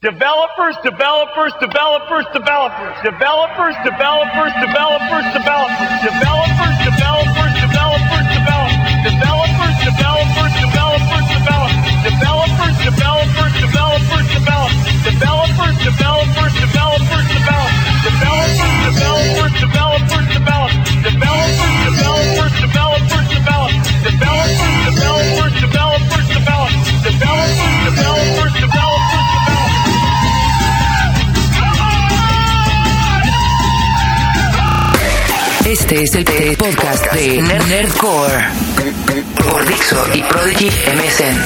Developers, developers, developers, developers, developers, developers, developers, developers, developers, developers, Es el podcast de Nerdcore por Dixo y Prodigy MSN.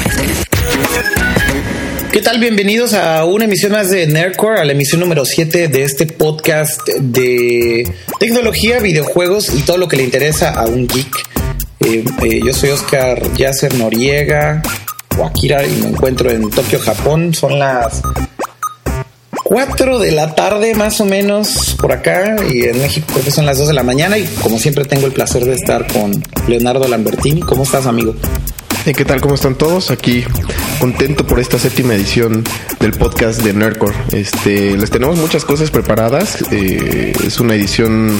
¿Qué tal? Bienvenidos a una emisión más de Nerdcore, a la emisión número 7 de este podcast de tecnología, videojuegos y todo lo que le interesa a un geek. Eh, eh, yo soy Oscar Yasser Noriega, o y me encuentro en Tokio, Japón. Son las 4 de la tarde más o menos por acá y en México creo que son las 2 de la mañana y como siempre tengo el placer de estar con Leonardo Lambertini. ¿Cómo estás amigo? ¿Qué tal? ¿Cómo están todos? Aquí contento por esta séptima edición del podcast de Nerdcore. Este, les tenemos muchas cosas preparadas. Eh, es una edición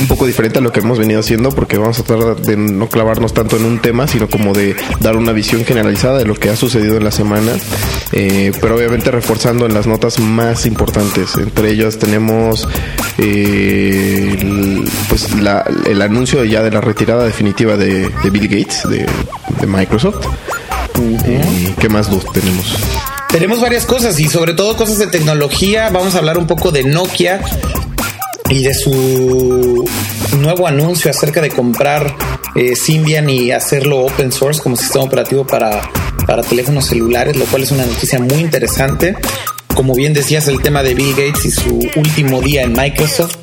un poco diferente a lo que hemos venido haciendo porque vamos a tratar de no clavarnos tanto en un tema, sino como de dar una visión generalizada de lo que ha sucedido en la semana, eh, pero obviamente reforzando en las notas más importantes. Entre ellas tenemos eh, el, pues el anuncio ya de la retirada definitiva de, Bill Gates de Microsoft. Eh, ¿Qué más luz tenemos? Tenemos varias cosas y sobre todo cosas de tecnología. Vamos a hablar un poco de Nokia y de su nuevo anuncio acerca de comprar eh, Symbian y hacerlo open source como sistema operativo para, para teléfonos celulares, lo cual es una noticia muy interesante. Como bien decías, el tema de Bill Gates y su último día en Microsoft.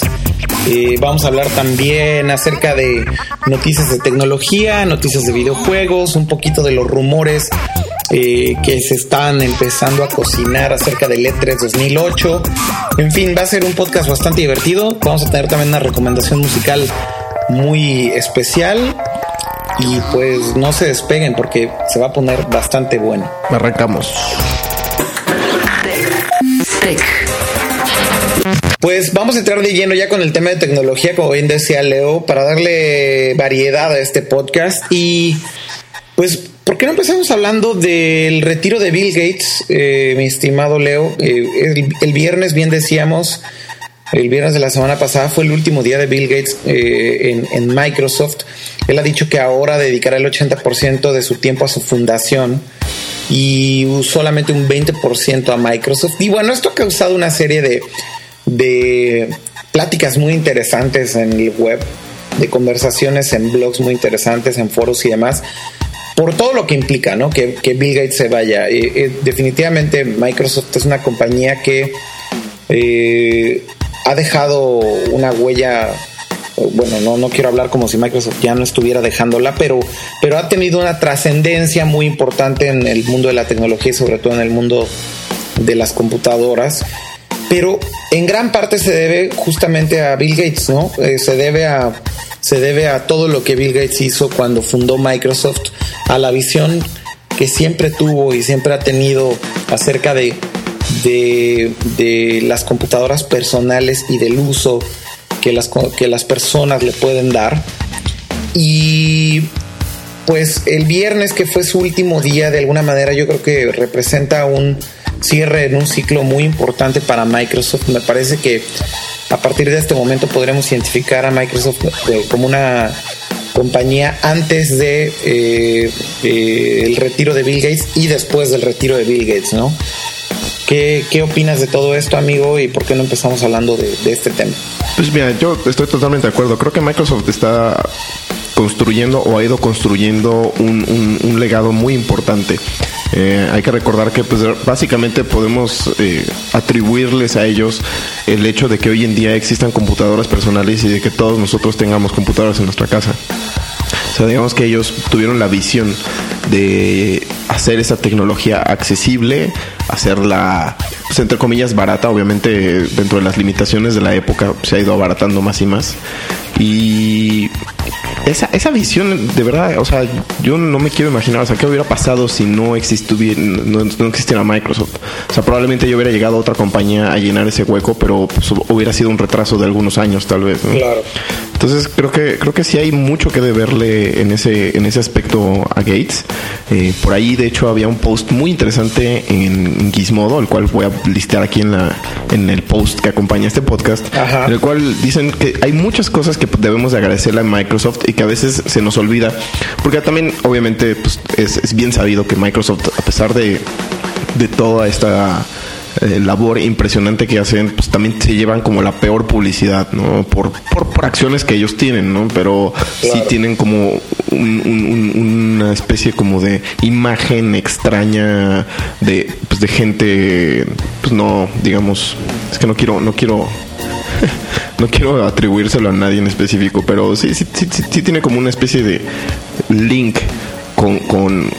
Eh, vamos a hablar también acerca de noticias de tecnología, noticias de videojuegos, un poquito de los rumores eh, que se están empezando a cocinar acerca del E3 2008. En fin, va a ser un podcast bastante divertido. Vamos a tener también una recomendación musical muy especial. Y pues no se despeguen porque se va a poner bastante bueno. Arrancamos. Pues vamos a entrar de ya con el tema de tecnología, como bien decía Leo, para darle variedad a este podcast. Y pues, ¿por qué no empezamos hablando del retiro de Bill Gates, eh, mi estimado Leo? Eh, el, el, viernes, bien decíamos, el viernes de la semana pasada fue el último día de Bill Gates eh, en, en, Microsoft. Él ha dicho que ahora dedicará el 80% de su tiempo a su fundación y solamente un 20% a Microsoft. Y bueno, esto ha causado una serie de, de pláticas muy interesantes en el web, de conversaciones en blogs muy interesantes, en foros y demás, por todo lo que implica, ¿no? Que, que Bill Gates se vaya. Eh, eh, definitivamente Microsoft es una compañía que eh, ha dejado una huella bueno, no, no quiero hablar como si Microsoft ya no estuviera dejándola, pero, pero ha tenido una trascendencia muy importante en el mundo de la tecnología y sobre todo en el mundo de las computadoras. Pero en gran parte se debe justamente a Bill Gates, ¿no? Eh, se debe a se debe a todo lo que Bill Gates hizo cuando fundó Microsoft, a la visión que siempre tuvo y siempre ha tenido acerca de, de, de las computadoras personales y del uso que las, que las personas le pueden dar. Y pues el viernes que fue su último día, de alguna manera yo creo que representa un cierre en un ciclo muy importante para Microsoft. Me parece que a partir de este momento podremos identificar a Microsoft como una compañía antes de eh, eh, el retiro de Bill Gates y después del retiro de Bill Gates, ¿no? ¿Qué, ¿Qué, opinas de todo esto, amigo? ¿Y por qué no empezamos hablando de, este tema? Pues mira, yo estoy totalmente de acuerdo. Creo que Microsoft está construyendo o ha ido construyendo un legado muy importante. Eh, hay que recordar que pues, básicamente podemos eh, atribuirles a ellos el hecho de que hoy en día existan computadoras personales y de que todos nosotros tengamos computadoras en nuestra casa. O sea, digamos que ellos tuvieron la visión de hacer esa tecnología accesible, hacerla, pues, entre comillas, barata. Obviamente, dentro de las limitaciones de la época se ha ido abaratando más y más. Y esa, esa visión, de verdad, o sea, yo no me quiero imaginar, o sea, qué hubiera pasado si no existiera, no, no existiera Microsoft. O sea, probablemente yo hubiera llegado a otra compañía a llenar ese hueco, pero pues, hubiera sido un retraso de algunos años, tal vez. Claro. Entonces creo que creo que sí hay mucho que deberle en ese en ese aspecto a Gates. Eh, por ahí de hecho había un post muy interesante en, Gizmodo, el cual voy a listear aquí en la en el post que acompaña este podcast, en el cual dicen que hay muchas cosas que debemos de agradecerle a Microsoft y que a veces se nos olvida, porque también obviamente pues, es, es bien sabido que Microsoft a pesar de de toda esta eh, labor impresionante que hacen, pues también se llevan como la peor publicidad, ¿no? Por, por, acciones que ellos tienen, ¿no? Pero sí tienen como una especie como de imagen extraña de, pues de gente, pues no, digamos, es que no quiero, no quiero no quiero atribuírselo a nadie en específico, pero sí, sí, sí, sí, tiene como una especie de link con, con,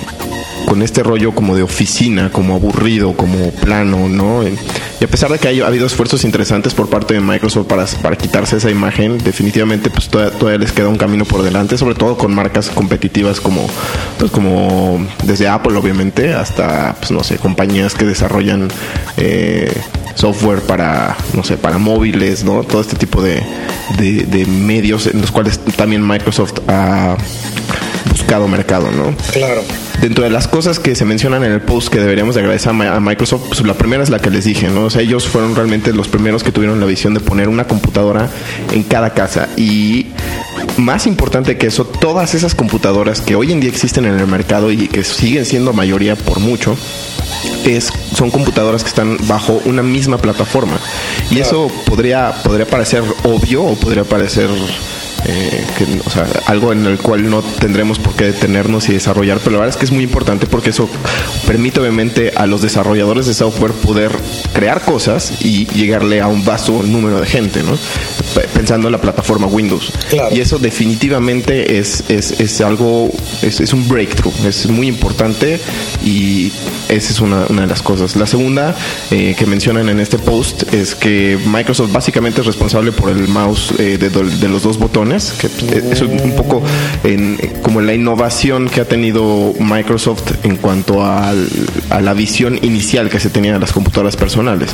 con este rollo como de oficina, como aburrido, como plano, ¿no? Y a pesar de que ha habido esfuerzos interesantes por parte de Microsoft para, para quitarse esa imagen, definitivamente pues todavía, les queda un camino por delante, sobre todo con marcas competitivas como, pues, como desde Apple obviamente, hasta, pues no sé, compañías que desarrollan eh, software para, no sé, para móviles, ¿no? Todo este tipo de, de medios en los cuales también Microsoft ha buscado mercado, ¿no? Claro. Dentro de las cosas que se mencionan en el post que deberíamos de agradecer a Microsoft, pues la primera es la que les dije, ¿no? O sea, ellos fueron realmente los primeros que tuvieron la visión de poner una computadora en cada casa y más importante que eso, todas esas computadoras que hoy en día existen en el mercado y que siguen siendo mayoría por mucho, es, son computadoras que están bajo una misma plataforma. Y eso podría, podría parecer obvio o podría parecer eh, que, o sea, algo en el cual no tendremos por qué detenernos y desarrollar, pero la verdad es que es muy importante porque eso permite obviamente a los desarrolladores de software poder crear cosas y llegarle a un vasto número de gente, ¿no? Pensando en la plataforma Windows. Y eso definitivamente es, es, es algo, es, es, un breakthrough, es muy importante y esa es una, una de las cosas. La segunda eh, que mencionan en este post es que Microsoft básicamente es responsable por el mouse eh, de, de los dos botones que es un poco en, como la innovación que ha tenido Microsoft en cuanto a la visión inicial que se tenía de las computadoras personales.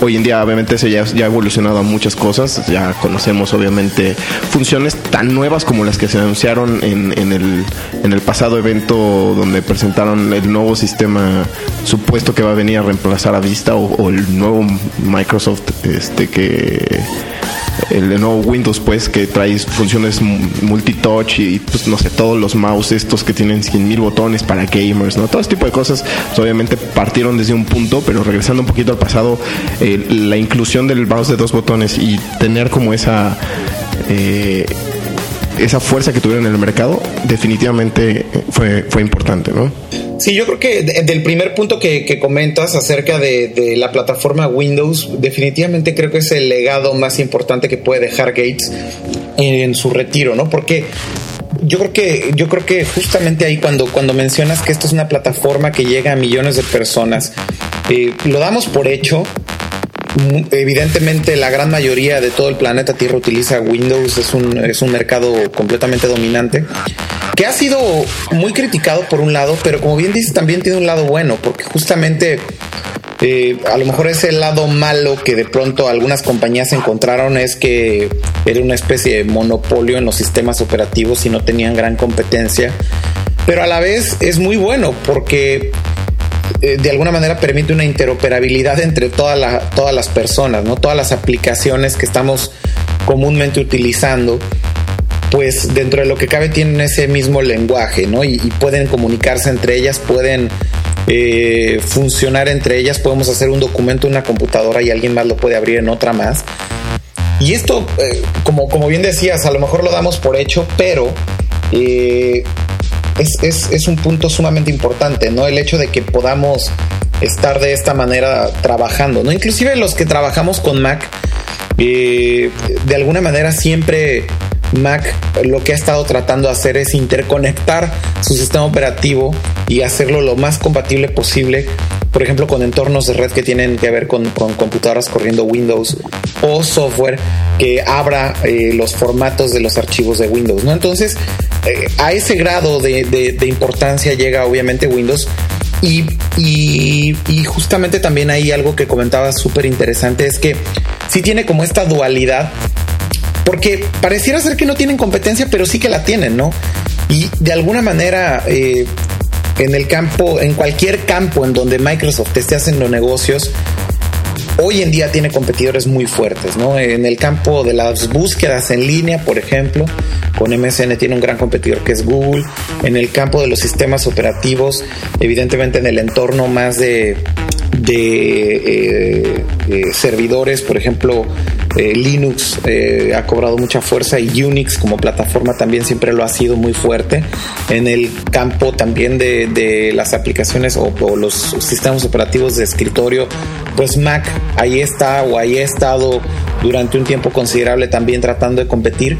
Hoy en día obviamente se ya, ya ha evolucionado a muchas cosas, ya conocemos obviamente funciones tan nuevas como las que se anunciaron en, en, el, en el pasado evento donde presentaron el nuevo sistema supuesto que va a venir a reemplazar a Vista o, o el nuevo Microsoft este que el nuevo Windows pues que trae funciones multitouch y pues no sé, todos los mouse estos que tienen 100 mil botones para gamers, ¿no? Todo este tipo de cosas pues, obviamente partieron desde un punto, pero regresando un poquito al pasado, eh, la inclusión del mouse de dos botones y tener como esa... Eh, esa fuerza que tuvieron en el mercado definitivamente fue, fue importante, ¿no? Sí, yo creo que del primer punto que, comentas acerca de, la plataforma Windows, definitivamente creo que es el legado más importante que puede dejar Gates en su retiro, ¿no? Porque yo creo que yo creo que justamente ahí cuando cuando mencionas que esto es una plataforma que llega a millones de personas eh, lo damos por hecho evidentemente la gran mayoría de todo el planeta Tierra utiliza Windows, es un, es un mercado completamente dominante, que ha sido muy criticado por un lado, pero como bien dices, también tiene un lado bueno, porque justamente eh, a lo mejor ese lado malo que de pronto algunas compañías encontraron es que era una especie de monopolio en los sistemas operativos y no tenían gran competencia, pero a la vez es muy bueno porque eh, de alguna manera permite una interoperabilidad entre todas las personas, ¿no? Todas las aplicaciones que estamos comúnmente utilizando, pues dentro de lo que cabe tienen ese mismo lenguaje, ¿no? Y, pueden comunicarse entre ellas, pueden eh, funcionar entre ellas, podemos hacer un documento en una computadora y alguien más lo puede abrir en otra más. Y esto, eh, como, como bien decías, a lo mejor lo damos por hecho, pero es, un punto sumamente importante, ¿no? El hecho de que podamos estar de esta manera trabajando, ¿no? Inclusive los que trabajamos con Mac, eh, de alguna manera siempre Mac lo que ha estado tratando de hacer es interconectar su sistema operativo y hacerlo lo más compatible posible por ejemplo, con entornos de red que tienen que ver con, computadoras corriendo Windows o software que abra eh, los formatos de los archivos de Windows, ¿no? Entonces, eh, a ese grado de, importancia llega obviamente Windows y, justamente también hay algo que comentaba súper interesante, es que sí tiene como esta dualidad, porque pareciera ser que no tienen competencia, pero sí que la tienen, ¿no? Y de alguna manera, eh, en el campo, en cualquier campo en donde Microsoft esté haciendo negocios, hoy en día tiene competidores muy fuertes, ¿no? En el campo de las búsquedas en línea, por ejemplo, con MSN tiene un gran competidor que es Google. En el campo de los sistemas operativos, evidentemente en el entorno más de, de eh, eh, servidores, por ejemplo, eh, Linux ha cobrado mucha fuerza y Unix como plataforma también siempre lo ha sido muy fuerte. En el campo también de, las aplicaciones o, los sistemas operativos de escritorio, pues Mac ahí está o ahí ha estado durante un tiempo considerable también tratando de competir.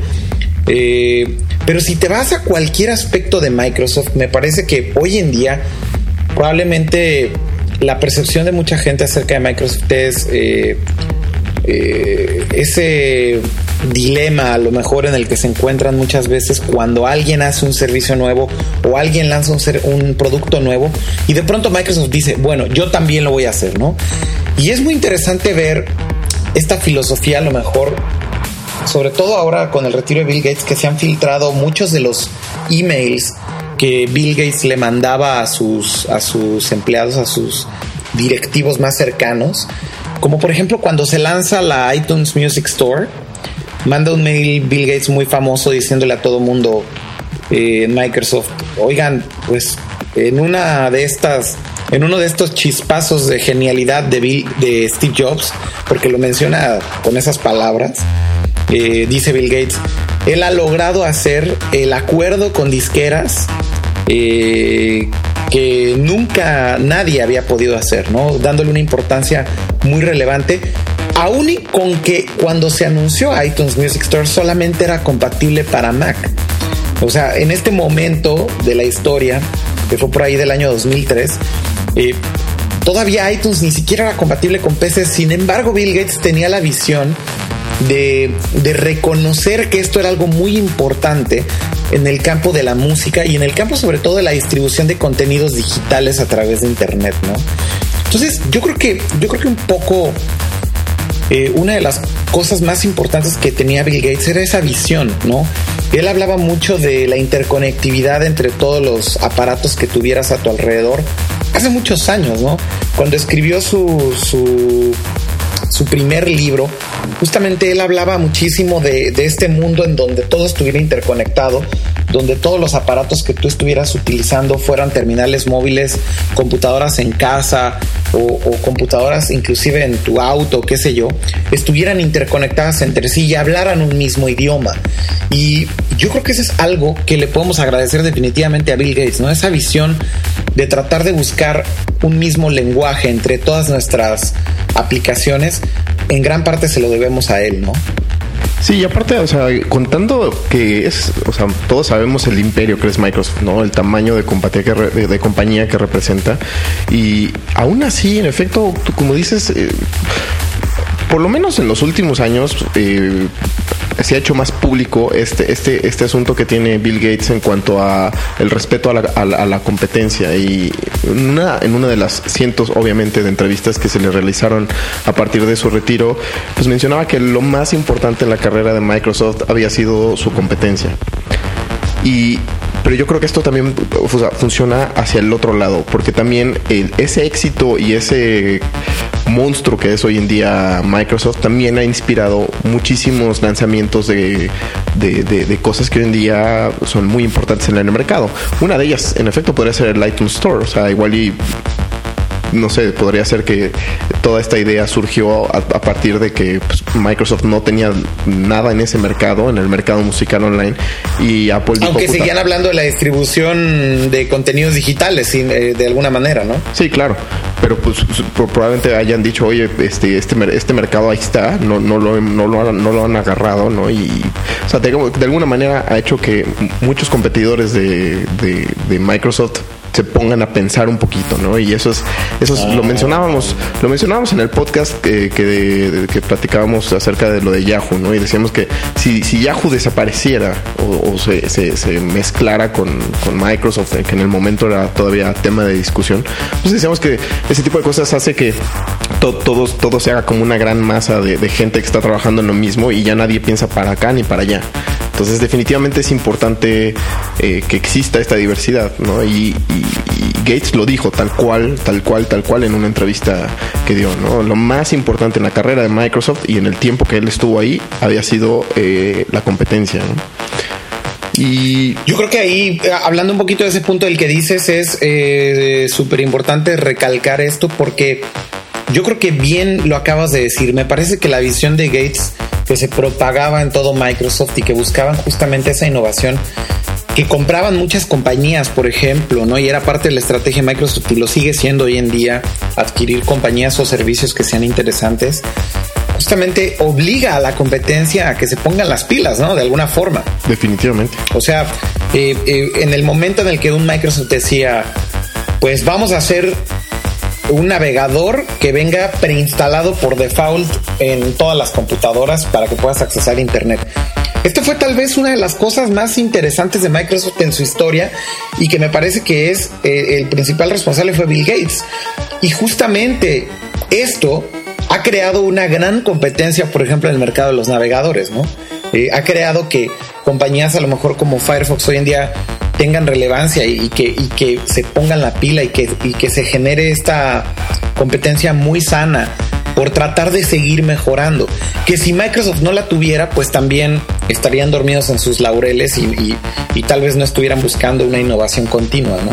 Eh, pero si te vas a cualquier aspecto de Microsoft, me parece que hoy en día probablemente la percepción de mucha gente acerca de Microsoft es eh, eh, ese dilema a lo mejor en el que se encuentran muchas veces cuando alguien hace un servicio nuevo o alguien lanza un, un producto nuevo y de pronto Microsoft dice, bueno, yo también lo voy a hacer, ¿no? Y es muy interesante ver esta filosofía a lo mejor sobre todo ahora con el retiro de Bill Gates, que se han filtrado muchos de los emails que Bill Gates le mandaba a sus, a sus empleados, a sus directivos más cercanos, como por ejemplo cuando se lanza la iTunes Music Store, manda un mail Bill Gates muy famoso diciéndole a todo mundo eh, en Microsoft, oigan, pues en una de estas, en uno de estos chispazos de genialidad de, Bill, de Steve Jobs, porque lo menciona con esas palabras, eh, dice Bill Gates, él ha logrado hacer el acuerdo con disqueras eh, que nunca nadie había podido hacer, ¿no? Dándole una importancia muy relevante, aún y con que cuando se anunció iTunes Music Store solamente era compatible para Mac. O sea, en este momento de la historia, que fue por ahí del año 2003, eh, todavía iTunes ni siquiera era compatible con PC. Sin embargo, Bill Gates tenía la visión de, reconocer que esto era algo muy importante en el campo de la música y en el campo sobre todo de la distribución de contenidos digitales a través de internet, ¿no? Entonces, yo creo que, yo creo que un poco eh, una de las cosas más importantes que tenía Bill Gates era esa visión, ¿no? Él hablaba mucho de la interconectividad entre todos los aparatos que tuvieras a tu alrededor hace muchos años, ¿no? Cuando escribió su, su su primer libro, justamente él hablaba muchísimo de, este mundo en donde todo estuviera interconectado, donde todos los aparatos que tú estuvieras utilizando fueran terminales móviles, computadoras en casa o, computadoras inclusive en tu auto, qué sé yo, estuvieran interconectadas entre sí y hablaran un mismo idioma. Y yo creo que eso es algo que le podemos agradecer definitivamente a Bill Gates, ¿no? Esa visión de tratar de buscar un mismo lenguaje entre todas nuestras aplicaciones, en gran parte se lo debemos a él, ¿no? Sí, y aparte, o sea, contando que es, o sea, todos sabemos el imperio que es Microsoft, ¿no? El tamaño de, compañía que representa. Y aún así, en efecto, como dices, eh, por lo menos en los últimos años, eh, se ha hecho más público este, este, este asunto que tiene Bill Gates en cuanto a el respeto a la, a la, competencia. Y en una, en una de las cientos, obviamente, de entrevistas que se le realizaron a partir de su retiro, pues mencionaba que lo más importante en la carrera de Microsoft había sido su competencia. Y pero yo creo que esto también funciona hacia el otro lado, porque también ese éxito y ese monstruo que es hoy en día Microsoft también ha inspirado muchísimos lanzamientos de, de, cosas que hoy en día son muy importantes en el mercado. Una de ellas, en efecto, podría ser el iTunes Store, o sea, igual y no sé, podría ser que toda esta idea surgió a, partir de que pues, Microsoft no tenía nada en ese mercado, en el mercado musical online, y Apple dijo, Aunque seguían hablando de la distribución de contenidos digitales, eh, de alguna manera, ¿no? Sí, claro. Pero pues probablemente hayan dicho, oye, este, este, este mercado ahí está, no, no, lo, no, lo, han, no lo han agarrado, ¿no? Y, o sea, de, alguna manera ha hecho que muchos competidores de, de Microsoft se pongan a pensar un poquito, ¿no? Y eso es, eso es, lo Ah. mencionábamos, lo mencionábamos en el podcast que, que, de- que platicábamos acerca de lo de Yahoo, ¿no? Y decíamos que si, si Yahoo desapareciera o, o se, se- se mezclara con, con Microsoft, eh, que en el momento era todavía tema de discusión, pues decíamos que ese tipo de cosas hace que to- todos, todo se haga como una gran masa de, de gente que está trabajando en lo mismo y ya nadie piensa para acá ni para allá. Entonces definitivamente es importante eh, que exista esta diversidad, ¿no? Y, Gates lo dijo tal cual, tal cual, tal cual en una entrevista que dio, ¿no? Lo más importante en la carrera de Microsoft y en el tiempo que él estuvo ahí había sido eh, la competencia, ¿no? Y Yo creo que ahí, hablando un poquito de ese punto del que dices, es eh, súper importante recalcar esto porque yo creo que bien lo acabas de decir. Me parece que la visión de Gates que se propagaba en todo Microsoft y que buscaban justamente esa innovación, que compraban muchas compañías, por ejemplo, ¿no? Y era parte de la estrategia de Microsoft y lo sigue siendo hoy en día, adquirir compañías o servicios que sean interesantes. Justamente obliga a la competencia a que se pongan las pilas, ¿no? De alguna forma. definitivamente. O sea, eh, eh, en el momento en el que un Microsoft decía, pues vamos a hacer un navegador que venga preinstalado por default en todas las computadoras para que puedas accesar a Internet. Esto fue tal vez una de las cosas más interesantes de Microsoft en su historia y que me parece que es eh, el principal responsable fue Bill Gates. Y justamente esto ha creado una gran competencia, por ejemplo, en el mercado de los navegadores, ¿no? Eh, ha creado que compañías a lo mejor como Firefox hoy en día tengan relevancia y, que, y que se pongan la pila y que, y que se genere esta competencia muy sana por tratar de seguir mejorando. Que si Microsoft no la tuviera, pues también estarían dormidos en sus laureles y, y- y tal vez no estuvieran buscando una innovación continua, ¿no?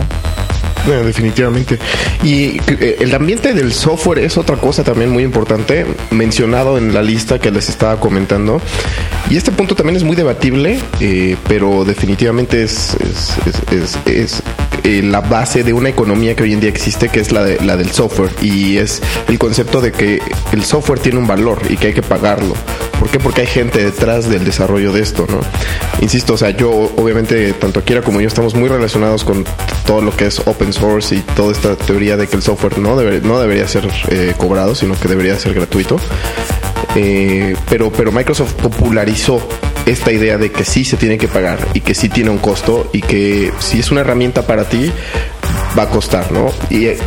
Definitivamente. Y eh, el ambiente del software es otra cosa también muy importante, mencionado en la lista que les estaba comentando. Y este punto también es muy debatible, eh, pero definitivamente es, es- es- es, eh, la base de una economía que hoy en día existe, que es la, de, la del software. Y es el concepto de que el software tiene un valor y que hay que pagarlo. ¿Por qué? Porque hay gente detrás del desarrollo de esto, ¿no? Insisto, o sea, yo obviamente, tanto Akira como yo estamos muy relacionados con todo lo que es open source y toda esta teoría de que el software no, no debería ser eh, cobrado, sino que debería ser gratuito. Eh, pero, pero Microsoft popularizó esta idea de que sí se tiene que pagar y que sí tiene un costo y que si es una herramienta para ti va a costar, ¿no? Y eh,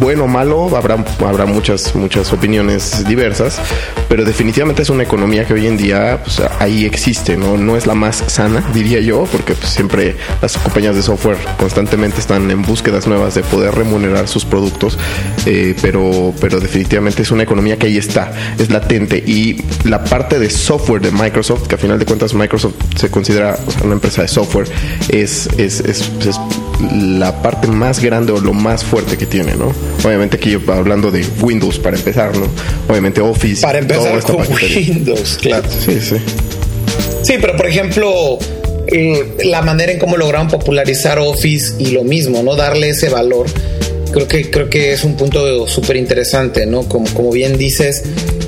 bueno o malo habrá habrá muchas muchas opiniones diversas, pero definitivamente es una economía que hoy en día pues, ahí existe, ¿no? No es la más sana, diría yo, porque pues, siempre las compañías de software constantemente están en búsquedas nuevas de poder remunerar sus productos, eh, pero pero definitivamente es una economía que ahí está, es latente y la parte de software de Microsoft, que a final de cuentas Microsoft se considera una empresa de software, es, es, es, es la parte más grande o lo más fuerte que tiene, ¿no? Obviamente aquí hablando de Windows para empezar, ¿no? Obviamente Office. Para empezar con. Windows, claro. Sí, sí. Sí, pero por ejemplo, eh, la manera en cómo lograron popularizar Office y lo mismo, ¿no? Darle ese valor. Creo que, creo que es un punto súper interesante, ¿no? Como, como bien dices,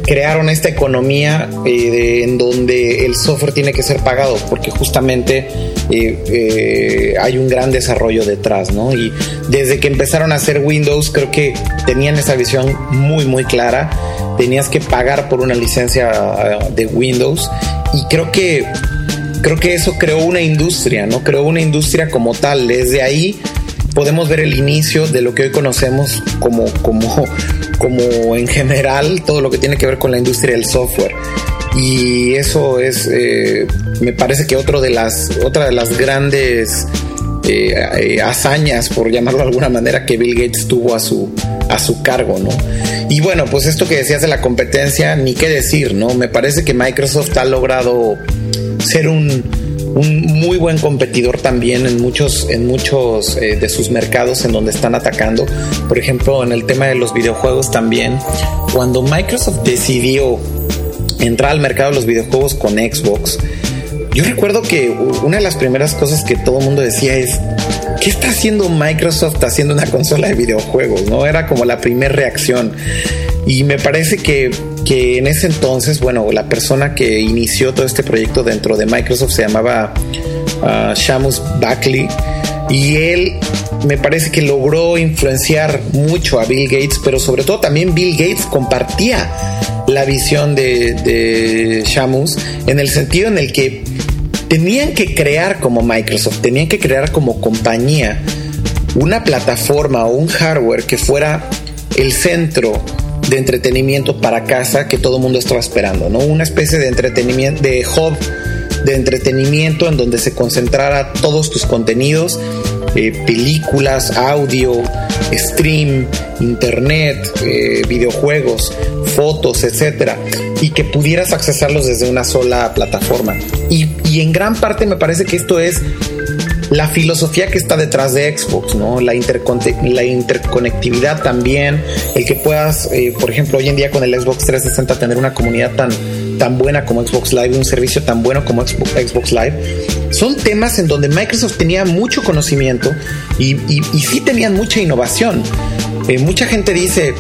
crearon esta economía eh, de- en donde el software tiene que ser pagado, porque justamente eh, eh, hay un gran desarrollo detrás, ¿no? Y desde que empezaron a hacer Windows, creo que tenían esa visión muy, muy clara. Tenías que pagar por una licencia ah, de Windows y creo que creo que eso creó una industria, ¿no? Creó una industria como tal. Desde ahí podemos ver el inicio de lo que hoy conocemos como, como, como en general todo lo que tiene que ver con la industria del software. Y eso es, eh, me parece que otro de las, otra de las grandes eh, eh, hazañas, por llamarlo de alguna manera, que Bill Gates tuvo a su, a su cargo, ¿no? Y bueno, pues esto que decías de la competencia, ni qué decir, ¿no? Me parece que Microsoft ha logrado ser un, un muy buen competidor también en muchos, en muchos eh, de sus mercados en donde están atacando. Por ejemplo, en el tema de los videojuegos también. Cuando Microsoft decidió entrar al mercado de los videojuegos con Xbox, yo recuerdo que una de las primeras cosas que todo el mundo decía es, ¿qué está haciendo Microsoft haciendo una consola de videojuegos? ¿No? Era como la primera reacción. Y me parece que, que en ese entonces, bueno, la persona que inició todo este proyecto dentro de Microsoft se llamaba uh, Shamus Buckley. y él me parece que logró influenciar mucho a Bill Gates, pero sobre todo también Bill Gates compartía la visión de, de Shamus en el sentido en el que tenían que crear como Microsoft, tenían que crear como compañía una plataforma o un hardware que fuera el centro de entretenimiento para casa que todo el mundo estaba esperando, ¿no? Una especie de entretenimiento, de hub de entretenimiento en donde se concentrara todos tus contenidos, eh, películas, audio, stream, internet, eh, videojuegos, fotos, etcétera, y que pudieras accesarlos desde una sola plataforma. Y, y en gran parte me parece que esto es la filosofía que está detrás de Xbox, ¿no? La, la interconectividad también, el que puedas, eh, por ejemplo, hoy en día con el Xbox 360 tener una comunidad tan, tan buena como Xbox Live, un servicio tan bueno como Xbox, Live, son temas en donde Microsoft tenía mucho conocimiento y, sí tenían mucha innovación. Eh, mucha gente dice,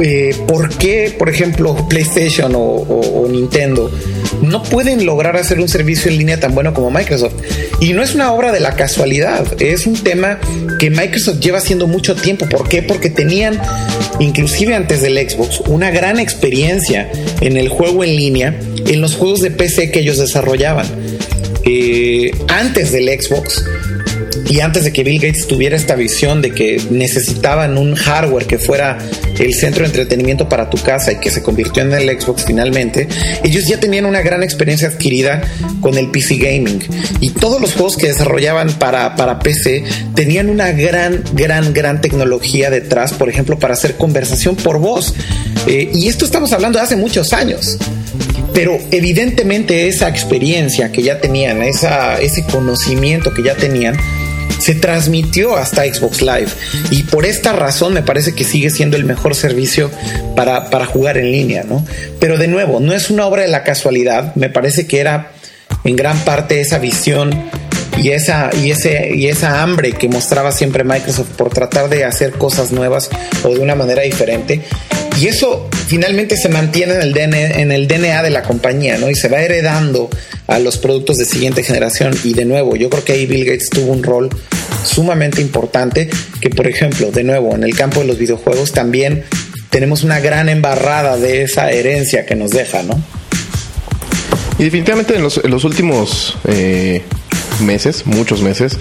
eh, ¿por qué, por ejemplo, PlayStation o, Nintendo no pueden lograr hacer un servicio en línea tan bueno como Microsoft? Y no es una obra de la casualidad, es un tema que Microsoft lleva haciendo mucho tiempo. ¿Por qué? Porque tenían, inclusive antes del Xbox, una gran experiencia en el juego en línea, en los juegos de PC que ellos desarrollaban. Eh, antes del Xbox, y antes de que Bill Gates tuviera esta visión de que necesitaban un hardware que fuera el centro de entretenimiento para tu casa y que se convirtió en el Xbox finalmente, ellos ya tenían una gran experiencia adquirida con el PC Gaming. Y todos los juegos que desarrollaban para, para PC tenían una gran, gran, gran tecnología detrás, por ejemplo, para hacer conversación por voz. Eh, y esto estamos hablando de hace muchos años pero evidentemente esa experiencia que ya tenían, esa, ese conocimiento que ya tenían, se transmitió hasta Xbox Live y por esta razón me parece que sigue siendo el mejor servicio para, para jugar en línea, ¿no? Pero de nuevo, no es una obra de la casualidad, me parece que era en gran parte esa visión y esa, y, ese, y esa hambre que mostraba siempre Microsoft por tratar de hacer cosas nuevas o de una manera diferente. Y eso finalmente se mantiene en el, DNA, de la compañía, ¿no? Y se va heredando a los productos de siguiente generación. Y de nuevo, yo creo que ahí Bill Gates tuvo un rol sumamente importante, que por ejemplo, de nuevo, en el campo de los videojuegos también tenemos una gran embarrada de esa herencia que nos deja, ¿no? Y definitivamente en los, en los últimos eh, meses, muchos meses,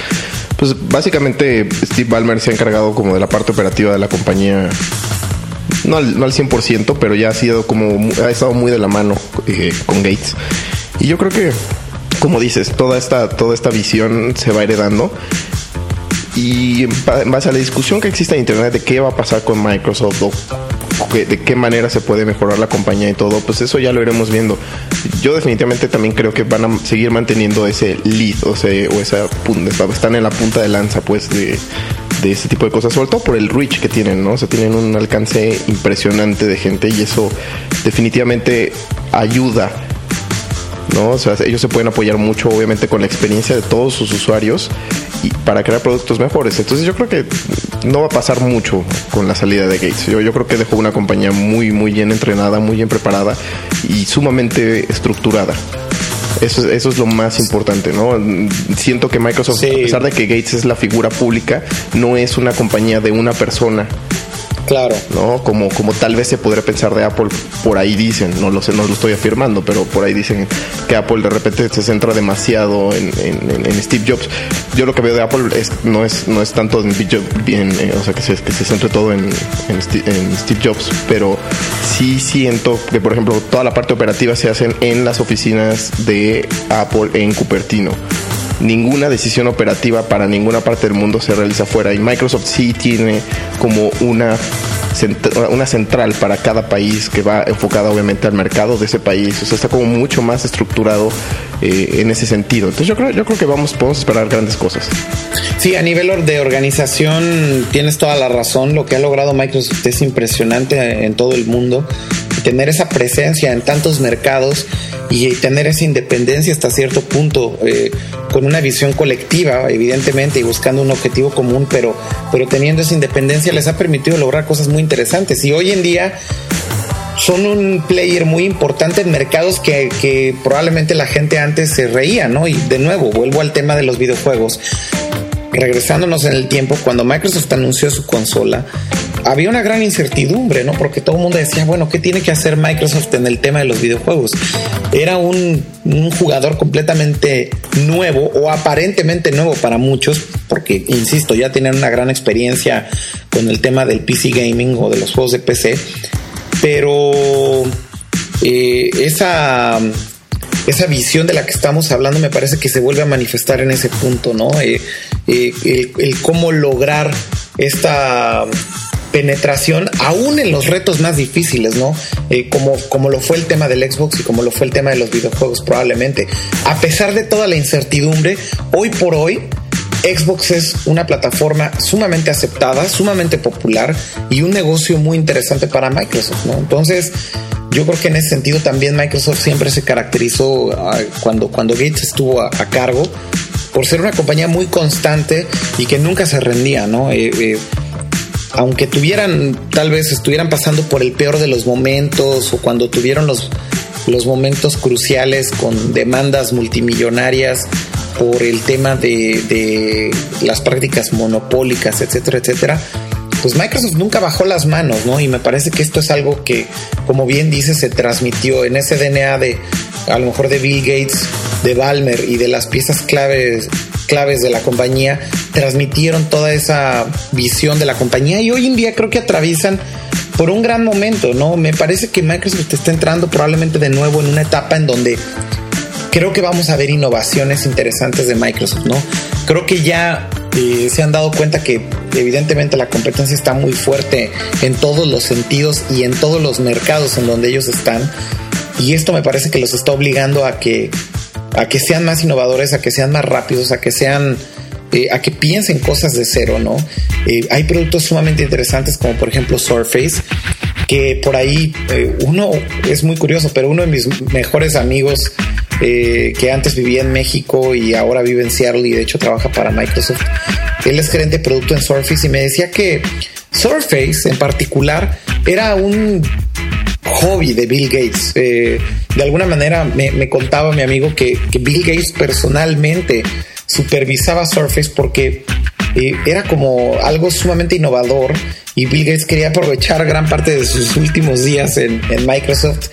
pues básicamente Steve Ballmer se ha encargado como de la parte operativa de la compañía no al, no al 100%, pero ya ha sido como, ha estado muy de la mano eh, con Gates. Y yo creo que, como dices, toda esta, toda esta visión se va heredando. Y en base a la discusión que existe en Internet de qué va a pasar con Microsoft o de qué manera se puede mejorar la compañía y todo, pues eso ya lo iremos viendo. Yo definitivamente también creo que van a seguir manteniendo ese lead, o sea, o esa están en la punta de lanza, pues, de, de ese tipo de cosas, sobre todo por el reach que tienen, ¿no? O sea, tienen un alcance impresionante de gente y eso definitivamente ayuda ¿no? O sea, ellos se pueden apoyar mucho, obviamente, con la experiencia de todos sus usuarios y para crear productos mejores. Entonces yo creo que no va a pasar mucho con la salida de Gates. Yo, yo creo que dejó una compañía muy, muy bien entrenada, muy bien preparada y sumamente estructurada. Eso, eso es lo más importante, ¿no? Siento que Microsoft, a pesar de que Gates es la figura pública, no es una compañía de una persona Claro. ¿No? Como, como tal vez se podría pensar de Apple, por ahí dicen, no lo sé, no lo estoy afirmando, pero por ahí dicen que Apple de repente se centra demasiado en, Steve Jobs. Yo lo que veo de Apple es, no, es, no es tanto en, bien, eh, o sea, que se, que se centre todo en, Steve Jobs, pero sí siento que, por ejemplo, toda la parte operativa se hacen en las oficinas de Apple en Cupertino ninguna decisión operativa para ninguna parte del mundo se realiza fuera y Microsoft sí tiene como una una central para cada país que va enfocada obviamente al mercado de ese país. O sea, está como mucho más estructurado eh, en ese sentido. Entonces yo creo, yo creo que vamos, podemos esperar grandes cosas. Sí, a nivel de organización tienes toda la razón. Lo que ha logrado Microsoft es impresionante en todo el mundo. Tener esa presencia en tantos mercados y tener esa independencia hasta cierto punto, eh, con una visión colectiva, evidentemente, y buscando un objetivo común, pero, pero teniendo esa independencia les ha permitido lograr cosas muy interesantes. Y hoy en día son un player muy importante en mercados que, que, probablemente la gente antes se reía, ¿no? Y de nuevo, vuelvo al tema de los videojuegos. regresándonos en el tiempo, cuando Microsoft anunció su consola, había una gran incertidumbre, ¿no? Porque todo el mundo decía, bueno, ¿qué tiene que hacer Microsoft en el tema de los videojuegos? Era un, jugador completamente nuevo o aparentemente nuevo para muchos, porque, insisto, ya tienen una gran experiencia con el tema del PC gaming o de los juegos de PC, pero eh, esa esa visión de la que estamos hablando me parece que se vuelve a manifestar en ese punto, ¿no? Eh, eh, el, cómo lograr esta penetración aún en los retos más difíciles, ¿no? Eh, como, como lo fue el tema del Xbox y como lo fue el tema de los videojuegos probablemente. A pesar de toda la incertidumbre, hoy por hoy Xbox es una plataforma sumamente aceptada, sumamente popular y un negocio muy interesante para Microsoft, ¿no? Entonces, yo creo que en ese sentido también Microsoft siempre se caracterizó ah, cuando, cuando Gates estuvo a, cargo por ser una compañía muy constante y que nunca se rendía, ¿no? Eh, eh, aunque tuvieran, tal vez estuvieran pasando por el peor de los momentos o cuando tuvieron los, los momentos cruciales con demandas multimillonarias por el tema de, de las prácticas monopólicas, etcétera, etcétera, pues Microsoft nunca bajó las manos, ¿no? Y me parece que esto es algo que, como bien dice, se transmitió en ese DNA de, a lo mejor de Bill Gates, de Balmer y de las piezas claves, claves de la compañía, transmitieron toda esa visión de la compañía y hoy en día creo que atraviesan por un gran momento, ¿no? Me parece que Microsoft está entrando probablemente de nuevo en una etapa en donde creo que vamos a ver innovaciones interesantes de Microsoft, ¿no? Creo que ya eh, se han dado cuenta que evidentemente la competencia está muy fuerte en todos los sentidos y en todos los mercados en donde ellos están. Y esto me parece que los está obligando a que, a que sean más innovadores, a que sean más rápidos, a que sean... Eh, a que piensen cosas de cero, ¿no? Eh, hay productos sumamente interesantes como por ejemplo Surface, que por ahí uno es muy curioso, pero uno de mis mejores amigos eh, que antes vivía en México y ahora vive en Seattle y de hecho trabaja para Microsoft. Él es gerente de producto en Surface y me decía que Surface en particular era un hobby de Bill Gates. De alguna manera me, contaba mi amigo que, Bill Gates personalmente supervisaba Surface porque eh, era como algo sumamente innovador y Bill Gates quería aprovechar gran parte de sus últimos días en, en Microsoft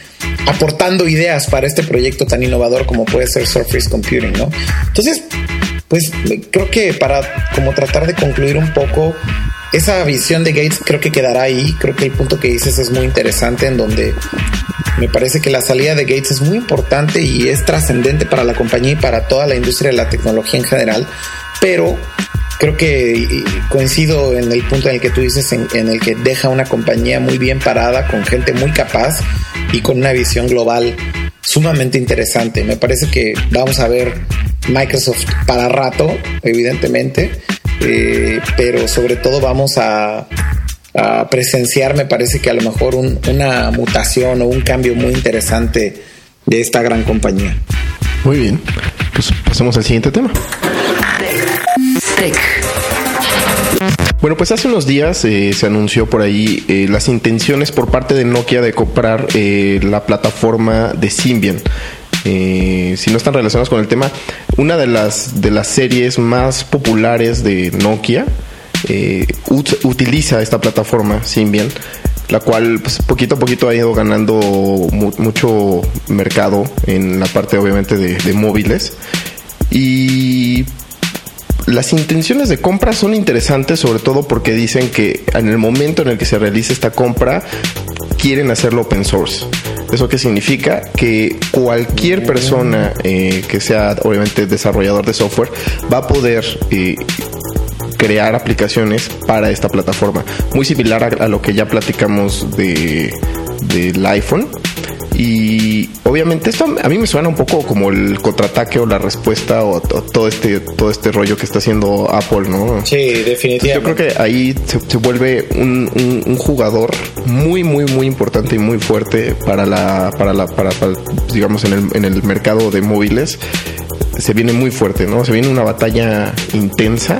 aportando ideas para este proyecto tan innovador como puede ser Surface Computing, ¿no? Entonces, pues creo que para como tratar de concluir un poco esa visión de Gates creo que quedará ahí, creo que el punto que dices es muy interesante en donde me parece que la salida de Gates es muy importante y es trascendente para la compañía y para toda la industria de la tecnología en general, pero creo que coincido en el punto en el que tú dices, en, el que deja una compañía muy bien parada, con gente muy capaz y con una visión global sumamente interesante. Me parece que vamos a ver Microsoft para rato, evidentemente, eh, pero sobre todo vamos a, presenciar, me parece que a lo mejor una mutación o un cambio muy interesante de esta gran compañía. Muy bien, pues pasemos al siguiente tema. Bueno, pues hace unos días eh, se anunció por ahí eh, las intenciones por parte de Nokia de comprar eh, la plataforma de Symbian. si no están relacionados con el tema, una de las, de las series más populares de Nokia utiliza esta plataforma Symbian la cual pues, poquito a poquito ha ido ganando mucho mercado en la parte obviamente de, de móviles y las intenciones de compra son interesantes, sobre todo porque dicen que en el momento en el que se realice esta compra, quieren hacerlo open source. ¿Eso qué significa? Que cualquier persona eh, que sea obviamente desarrollador de software va a poder eh, crear aplicaciones para esta plataforma. Muy similar a, a lo que ya platicamos de, del iPhone y obviamente esto a mí me suena un poco como el contraataque o la respuesta o, todo este todo este rollo que está haciendo Apple, ¿no? Sí, definitivamente. yo creo que ahí se, vuelve un, jugador muy muy muy importante y muy fuerte para la para la para, digamos en el, en el mercado de móviles. Se viene muy fuerte, ¿no? Se viene una batalla intensa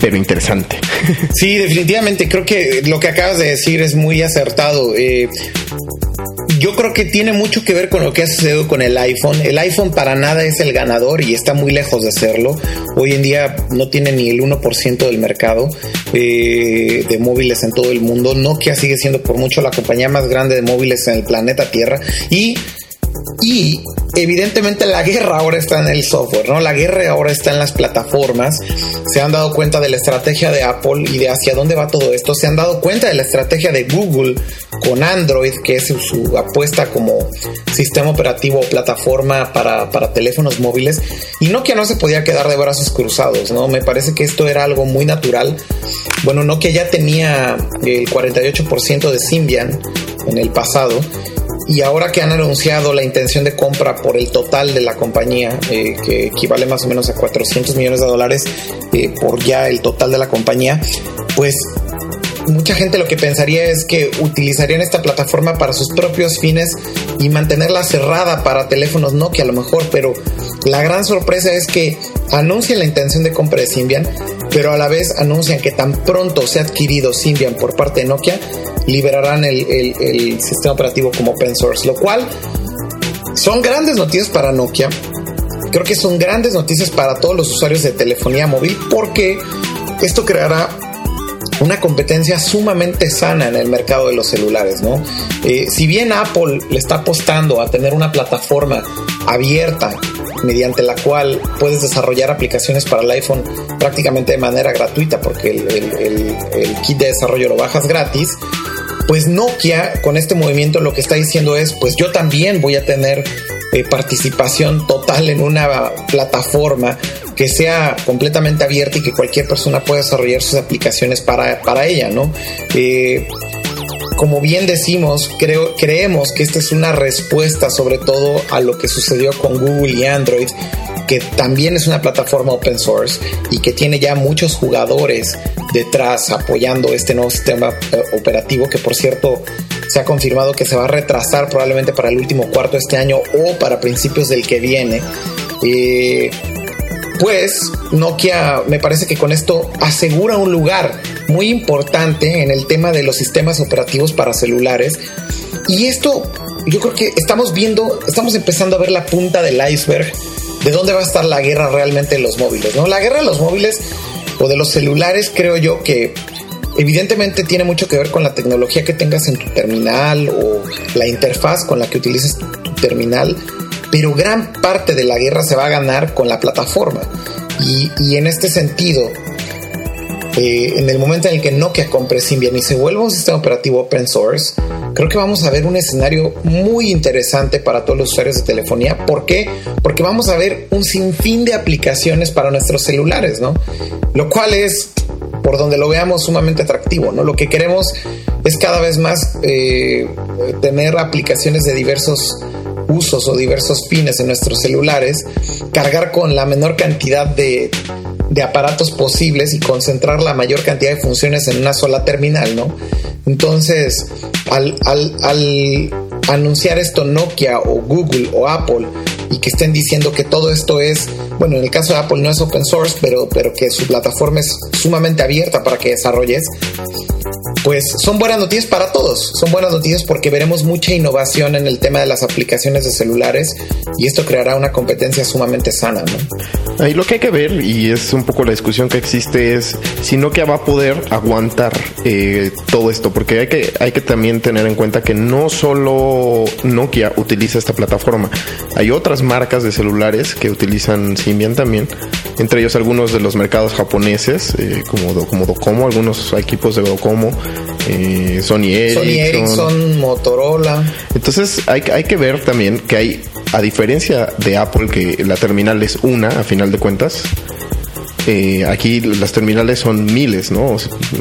pero interesante. Sí, definitivamente. Creo que lo que acabas de decir es muy acertado. Eh, yo creo que tiene mucho que ver con lo que ha sucedido con el iPhone. El iPhone para nada es el ganador y está muy lejos de serlo. Hoy en día no tiene ni el 1% del mercado eh, de móviles en todo el mundo. Nokia sigue siendo por mucho la compañía más grande de móviles en el planeta Tierra y y evidentemente la guerra ahora está en el software, ¿no? La guerra ahora está en las plataformas. Se han dado cuenta de la estrategia de Apple y de hacia dónde va todo esto. Se han dado cuenta de la estrategia de Google con Android, que es su, apuesta como sistema operativo o plataforma para, para teléfonos móviles. Y Nokia no se podía quedar de brazos cruzados, ¿no? Me parece que esto era algo muy natural. Bueno, Nokia ya tenía el 48% de Symbian en el pasado y ahora que han anunciado la intención de compra por el total de la compañía, eh, que equivale más o menos a 400 millones de dólares eh, por ya el total de la compañía, pues mucha gente lo que pensaría es que utilizarían esta plataforma para sus propios fines y mantenerla cerrada para teléfonos Nokia a lo mejor, pero la gran sorpresa es que anuncian la intención de compra de Symbian, pero a la vez anuncian que tan pronto se ha adquirido Symbian por parte de Nokia, liberarán el, sistema operativo como open source, lo cual son grandes noticias para Nokia. Creo que son grandes noticias para todos los usuarios de telefonía móvil porque esto creará una competencia sumamente sana en el mercado de los celulares, ¿no? Eh, si bien Apple le está apostando a tener una plataforma abierta mediante la cual puedes desarrollar aplicaciones para el iPhone prácticamente de manera gratuita porque el kit de desarrollo lo bajas gratis, pues Nokia con este movimiento lo que está diciendo es, pues yo también voy a tener eh, participación total en una plataforma que sea completamente abierta y que cualquier persona pueda desarrollar sus aplicaciones para, para ella, ¿no? Eh, como bien decimos, creemos que esta es una respuesta sobre todo a lo que sucedió con Google y Android, que también es una plataforma open source y que tiene ya muchos jugadores detrás apoyando este nuevo sistema eh, operativo que por cierto se ha confirmado que se va a retrasar probablemente para el último cuarto de este año o para principios del que viene. Eh, pues Nokia me parece que con esto asegura un lugar muy importante en el tema de los sistemas operativos para celulares. Y esto yo creo que estamos viendo, estamos empezando a ver la punta del iceberg de dónde va a estar la guerra realmente en los móviles. ¿no? La guerra de los móviles o de los celulares creo yo que evidentemente tiene mucho que ver con la tecnología que tengas en tu terminal o la interfaz con la que utilices tu terminal pero gran parte de la guerra se va a ganar con la plataforma. Y, en este sentido, eh, en el momento en el que Nokia compre Symbian y se vuelva un sistema operativo open source, creo que vamos a ver un escenario muy interesante para todos los usuarios de telefonía. ¿Por qué? Porque vamos a ver un sinfín de aplicaciones para nuestros celulares, ¿no? Lo cual es, por donde lo veamos, sumamente atractivo, ¿no? Lo que queremos es cada vez más eh, tener aplicaciones de diversos usos o diversos fines en nuestros celulares, cargar con la menor cantidad de, aparatos posibles y concentrar la mayor cantidad de funciones en una sola terminal, ¿no? Entonces, al, al anunciar esto Nokia o Google o Apple y que estén diciendo que todo esto es, bueno, en el caso de Apple no es open source, pero, pero que su plataforma es sumamente abierta para que desarrolles, pues son buenas noticias para todos. Son buenas noticias porque veremos mucha innovación en el tema de las aplicaciones de celulares y esto creará una competencia sumamente sana. ¿no? Ahí lo que hay que ver, y es un poco la discusión que existe, es si Nokia va a poder aguantar eh, todo esto, porque hay que, hay que también tener en cuenta que no solo Nokia utiliza esta plataforma, hay otras marcas de celulares que utilizan Symbian también, entre ellos algunos de los mercados japoneses, eh, como, como Docomo, algunos equipos de Docomo, eh, Sony Ericsson. Motorola. Entonces hay, hay que ver también que hay, a diferencia de Apple, que la terminal es una, a final de cuentas, eh, aquí las terminales son miles, ¿no?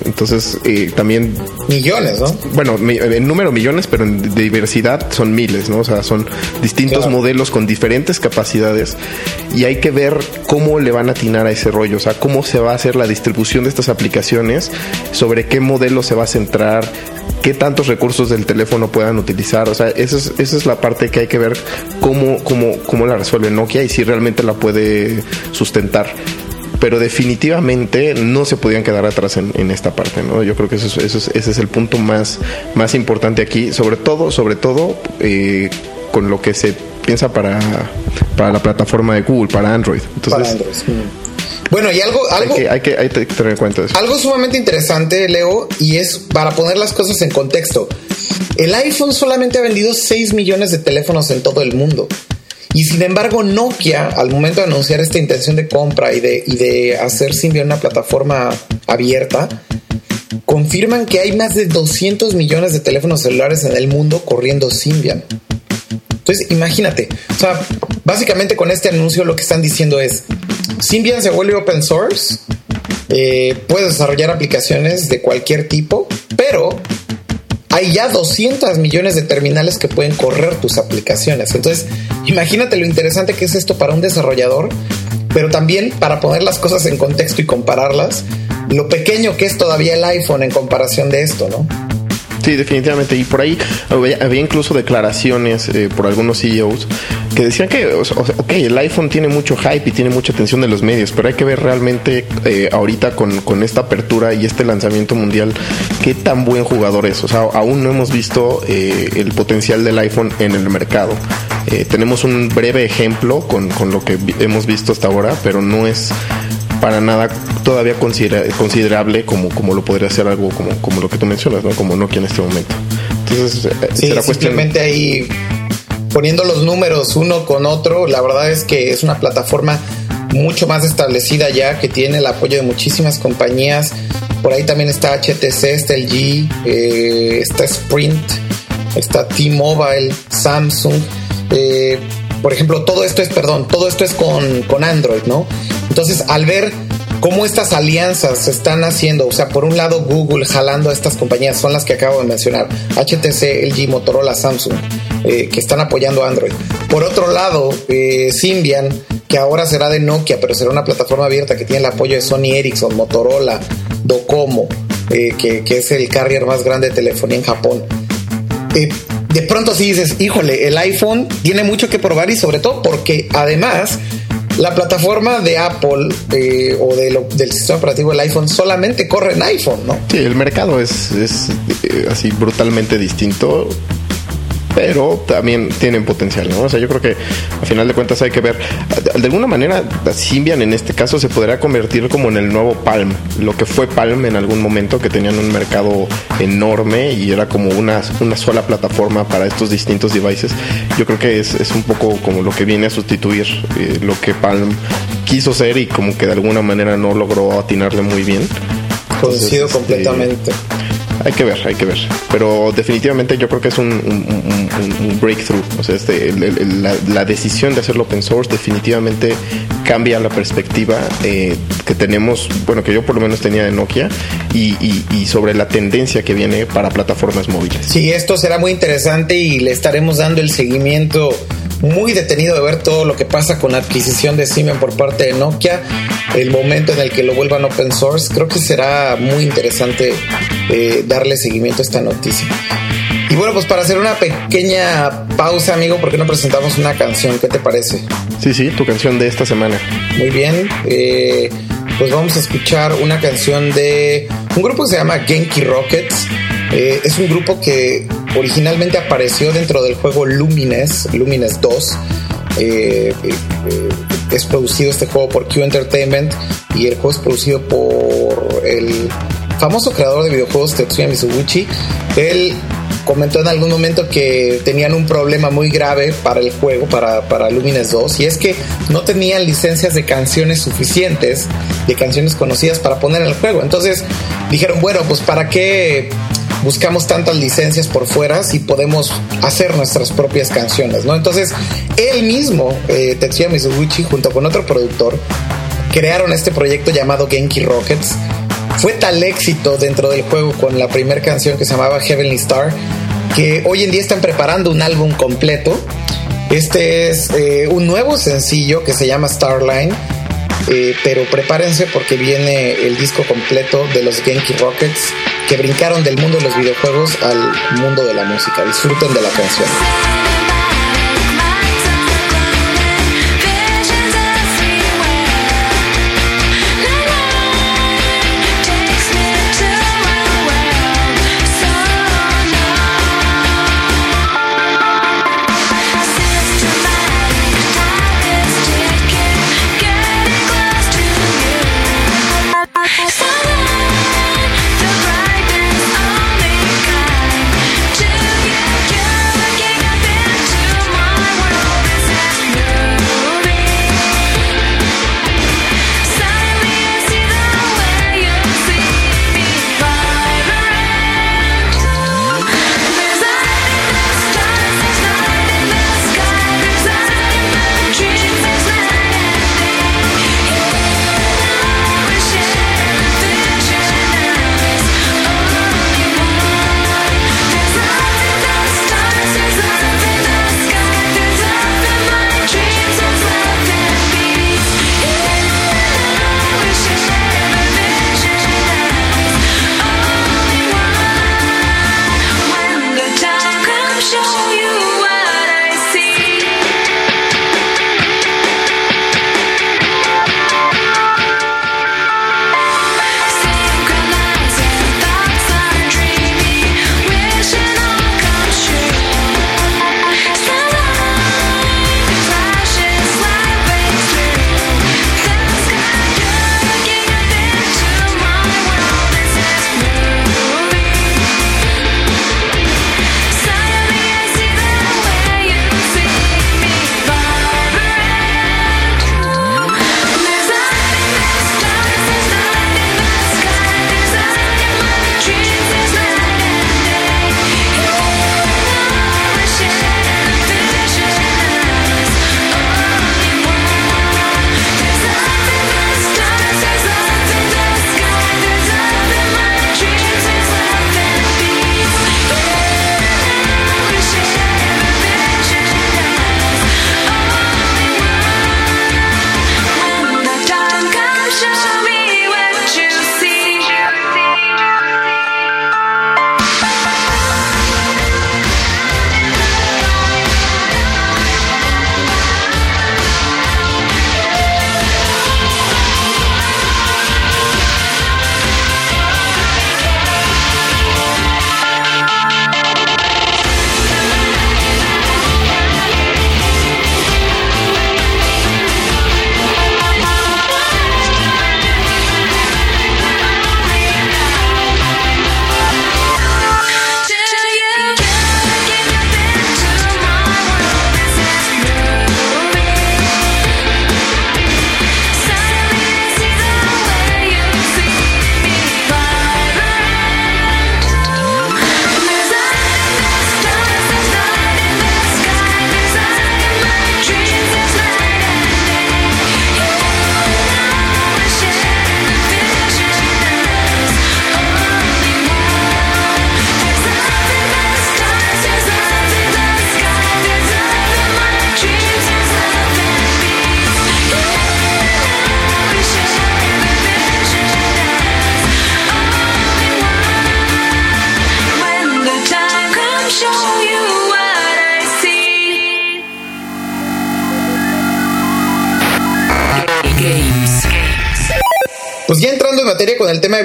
Entonces, eh, también... Millones, ¿no? Bueno, en número millones, pero en diversidad son miles, ¿no? O sea, son distintos modelos con diferentes capacidades y hay que ver cómo le van a atinar a ese rollo, o sea, cómo se va a hacer la distribución de estas aplicaciones, sobre qué modelo se va a centrar, qué tantos recursos del teléfono puedan utilizar. O sea, esa es, esa es la parte que hay que ver cómo, cómo, cómo la resuelve Nokia y si realmente la puede sustentar pero definitivamente no se podían quedar atrás en, esta parte, ¿no? Yo creo que eso, eso ese es el punto más, más importante aquí, sobre todo, sobre todo eh, con lo que se piensa para, para la plataforma de Google, para Android. Entonces, para Android. Bueno, y algo, algo hay, que, hay, que, tener en cuenta eso. Algo sumamente interesante, Leo, y es para poner las cosas en contexto. El iPhone solamente ha vendido 6 millones de teléfonos en todo el mundo. Y sin embargo, Nokia, al momento de anunciar esta intención de compra y de, y de hacer Symbian una plataforma abierta, confirman que hay más de 200 millones de teléfonos celulares en el mundo corriendo Symbian. Entonces, imagínate, o sea, básicamente con este anuncio lo que están diciendo es, Symbian se vuelve open source, eh, puedes desarrollar aplicaciones de cualquier tipo, pero hay ya 200 millones de terminales que pueden correr tus aplicaciones. Entonces, imagínate lo interesante que es esto para un desarrollador, pero también para poner las cosas en contexto y compararlas, lo pequeño que es todavía el iPhone en comparación de esto, ¿no? Sí, definitivamente. Y por ahí había, incluso declaraciones eh, por algunos CEOs que decían que, ok, el iPhone tiene mucho hype y tiene mucha atención de los medios, pero hay que ver realmente eh, ahorita con, esta apertura y este lanzamiento mundial qué tan buen jugador es. O sea, aún no hemos visto eh, el potencial del iPhone en el mercado. tenemos un breve ejemplo con lo que hemos visto hasta ahora, pero no es para nada todavía considerable como, como lo podría ser algo como, como lo que tú mencionas, ¿no? Como Nokia en este momento. Entonces, eh, sí, simplemente ahí poniendo los números uno con otro, la verdad es que es una plataforma mucho más establecida ya, que tiene el apoyo de muchísimas compañías. Por ahí también está HTC, está el G, eh, está Sprint, está T-Mobile, Samsung. Eh, por ejemplo, todo esto es, perdón, todo esto es con, con Android, ¿no? Entonces, al ver cómo estas alianzas se están haciendo, o sea, por un lado Google jalando a estas compañías, son las que acabo de mencionar, HTC, LG, Motorola, Samsung, eh, que están apoyando Android. Por otro lado, eh, Symbian, que ahora será de Nokia, pero será una plataforma abierta que tiene el apoyo de Sony Ericsson, Motorola, Docomo, eh, que, que, es el carrier más grande de telefonía en Japón. De pronto sí dices, híjole, el iPhone tiene mucho que probar y sobre todo porque además la plataforma de Apple eh, o del sistema operativo del iPhone solamente corre en iPhone, ¿no? Sí, el mercado es, es eh, así brutalmente distinto pero también tienen potencial, ¿no? O sea, yo creo que a final de cuentas hay que ver, de alguna manera Symbian en este caso se podrá convertir como en el nuevo Palm, lo que fue Palm en algún momento, que tenían un mercado enorme y era como una, una sola plataforma para estos distintos devices. Yo creo que es, un poco como lo que viene a sustituir eh, lo que Palm quiso ser y como que de alguna manera no logró atinarle muy bien. Coincido este, completamente. Hay que ver, hay que ver. Pero definitivamente yo creo que es un, breakthrough. O sea, este, la, decisión de hacerlo open source definitivamente cambia la perspectiva eh, que tenemos, bueno, que yo por lo menos tenía de Nokia y, y, sobre la tendencia que viene para plataformas móviles. Sí, esto será muy interesante y le estaremos dando el seguimiento muy detenido de ver todo lo que pasa con la adquisición de Siemens por parte de Nokia, el momento en el que lo vuelvan open source. Creo que será muy interesante eh, darle seguimiento a esta noticia. Y bueno, pues para hacer una pequeña pausa, amigo, ¿por qué no presentamos una canción? ¿Qué te parece? Sí, sí, tu canción de esta semana. Muy bien. Eh, pues vamos a escuchar una canción de un grupo que se llama Genki Rockets. Eh, es un grupo que originalmente apareció dentro del juego Lumines, Lumines 2. Eh, eh, es producido este juego por Q Entertainment y el juego es producido por el famoso creador de videojuegos Tetsuya Mizuguchi. Él comentó en algún momento que tenían un problema muy grave para el juego, para, para Lumines 2, y es que no tenían licencias de canciones suficientes, de canciones conocidas para poner en el juego. Entonces dijeron, bueno, pues para qué buscamos tantas licencias por fuera si podemos hacer nuestras propias canciones, ¿no? Entonces, él mismo, eh, Tetsuya Mizuguchi, junto con otro productor, crearon este proyecto llamado Genki Rockets. Fue tal éxito dentro del juego con la primera canción que se llamaba Heavenly Star que hoy en día están preparando un álbum completo. Este es eh, un nuevo sencillo que se llama Starline. Eh, pero prepárense porque viene el disco completo de los Genki Rockets que brincaron del mundo de los videojuegos al mundo de la música. Disfruten de la canción.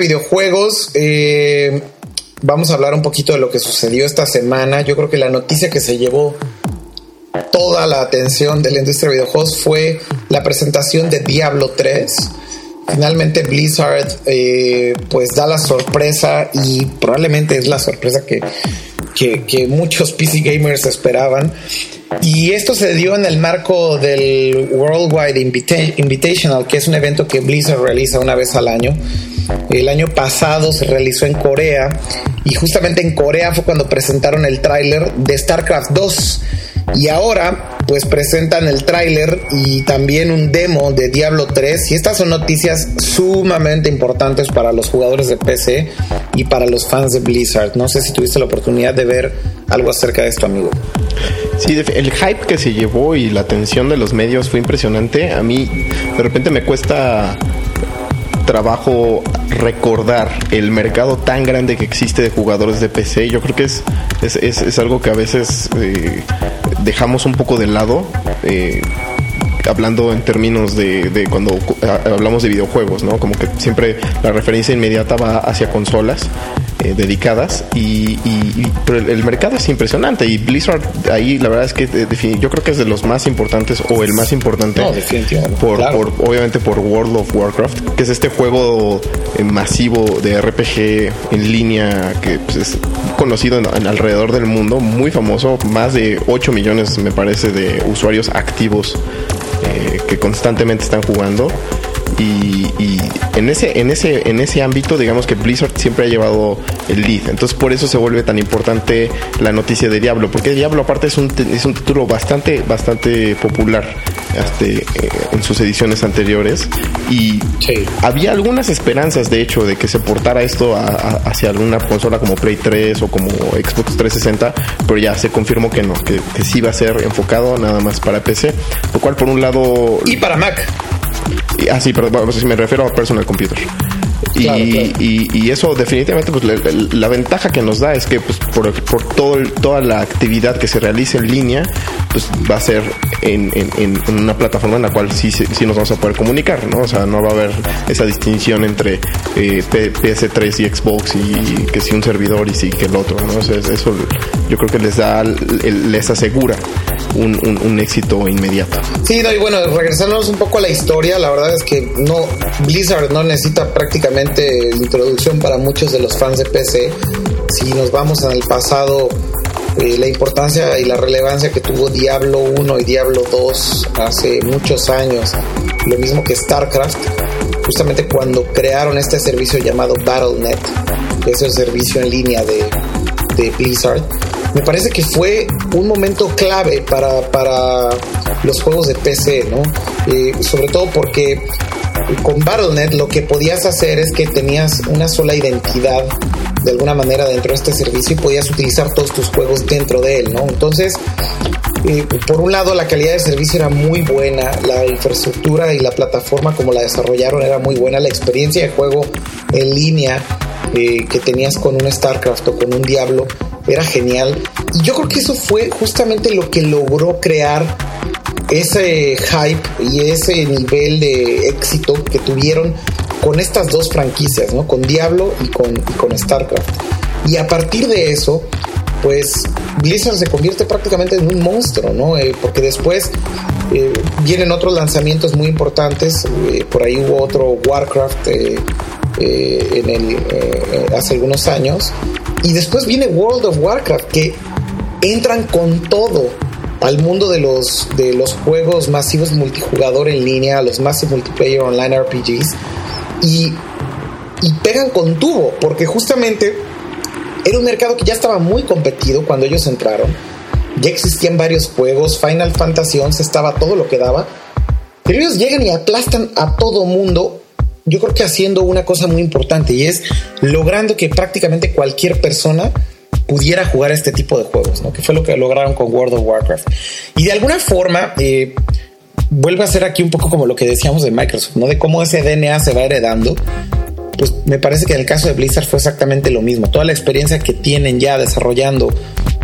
Videojuegos, eh, vamos a hablar un poquito de lo que sucedió esta semana. Yo creo que la noticia que se llevó toda la atención de la industria de videojuegos fue la presentación de Diablo 3. Finalmente Blizzard eh, pues da la sorpresa y probablemente es la sorpresa que, que, muchos PC gamers esperaban. Y esto se dio en el marco del Worldwide Invita- Invitational, que es un evento que Blizzard realiza una vez al año. El año pasado se realizó en Corea y justamente en Corea fue cuando presentaron el tráiler de StarCraft 2. Y ahora pues presentan el tráiler y también un demo de Diablo 3 y estas son noticias sumamente importantes para los jugadores de PC y para los fans de Blizzard. No sé si tuviste la oportunidad de ver algo acerca de esto, amigo. Sí, el hype que se llevó y la atención de los medios fue impresionante. A mí de repente me cuesta trabajo recordar el mercado tan grande que existe de jugadores de PC. Yo creo que es, es, es- algo que a veces eh, dejamos un poco de lado. eh, hablando en términos de, de cuando hablamos de videojuegos, ¿no? Como que siempre la referencia inmediata va hacia consolas eh, dedicadas y, y- y- pero el, el mercado es impresionante y Blizzard ahí la verdad es que eh, yo creo que es de los más importantes o el más importante No, por, claro. por- obviamente por World of Warcraft que es este juego eh, masivo de RPG en línea que pues, es conocido en, en alrededor del mundo muy famoso más de 8 millones me parece de usuarios activos eh, que constantemente están jugando y, y en ese en ese en ese ámbito digamos que Blizzard siempre ha llevado el lead entonces por eso se vuelve tan importante la noticia de Diablo porque Diablo aparte es un es un título bastante bastante popular este, eh, en sus ediciones anteriores y Sí. había algunas esperanzas de hecho de que se portara esto a- a- hacia alguna consola como Play 3 o como Xbox 360 pero ya se confirmó que no que, que sí va a ser enfocado nada más para PC lo cual por un lado Y para Mac. Ah, sí, pero bueno, si me refiero a personal computer. Y, Claro, claro. y- y eso definitivamente pues la, la ventaja que nos da es que pues por, por todo toda la actividad que se realice en línea pues va a ser en, en- una plataforma en la cual sí, sí nos vamos a poder comunicar no o sea no va a haber esa distinción entre eh, P- PS3 y Xbox y que si un servidor y si que el otro no O sea, eso yo creo que les da les asegura un, un- un éxito inmediato. Sí, no, y bueno, regresándonos un poco a la historia, la verdad es que no Blizzard no necesita prácticamente introducción para muchos de los fans de PC. Si nos vamos al pasado, eh, la importancia y la relevancia que tuvo Diablo 1 y Diablo 2 hace muchos años, lo mismo que StarCraft, justamente cuando crearon este servicio llamado BattleNet, que es el servicio en línea de, de Blizzard, me parece que fue un momento clave para, para los juegos de PC, ¿no? Eh, sobre todo porque con Battle.net lo que podías hacer es que tenías una sola identidad de alguna manera dentro de este servicio y podías utilizar todos tus juegos dentro de él, ¿no? Entonces, eh, por un lado la calidad del servicio era muy buena, la infraestructura y la plataforma como la desarrollaron era muy buena, la experiencia de juego en línea eh, que tenías con un StarCraft o con un Diablo era genial. Y yo creo que eso fue justamente lo que logró crear ese hype y ese nivel de éxito que tuvieron con estas dos franquicias, ¿no? Con Diablo y con, y con StarCraft. Y a partir de eso, pues Blizzard se convierte prácticamente en un monstruo, ¿no? Eh, porque después eh, vienen otros lanzamientos muy importantes. eh, por ahí hubo otro Warcraft eh, eh, en el, eh, hace algunos años. Y después viene World of Warcraft, que entran con todo al mundo de los, de los juegos masivos multijugador en línea, los Massive Multiplayer Online RPGs, y, y pegan con tubo, porque justamente era un mercado que ya estaba muy competido cuando ellos entraron. Ya existían varios juegos, Final Fantasy XI estaba todo lo que daba, pero ellos llegan y aplastan a todo mundo. Yo creo que haciendo una cosa muy importante y es logrando que prácticamente cualquier persona pudiera jugar este tipo de juegos, ¿no? Que fue lo que lograron con World of Warcraft. Y de alguna forma, eh, vuelve a ser aquí un poco como lo que decíamos de Microsoft, ¿no? De cómo ese DNA se va heredando. Pues me parece que en el caso de Blizzard fue exactamente lo mismo. Toda la experiencia que tienen ya desarrollando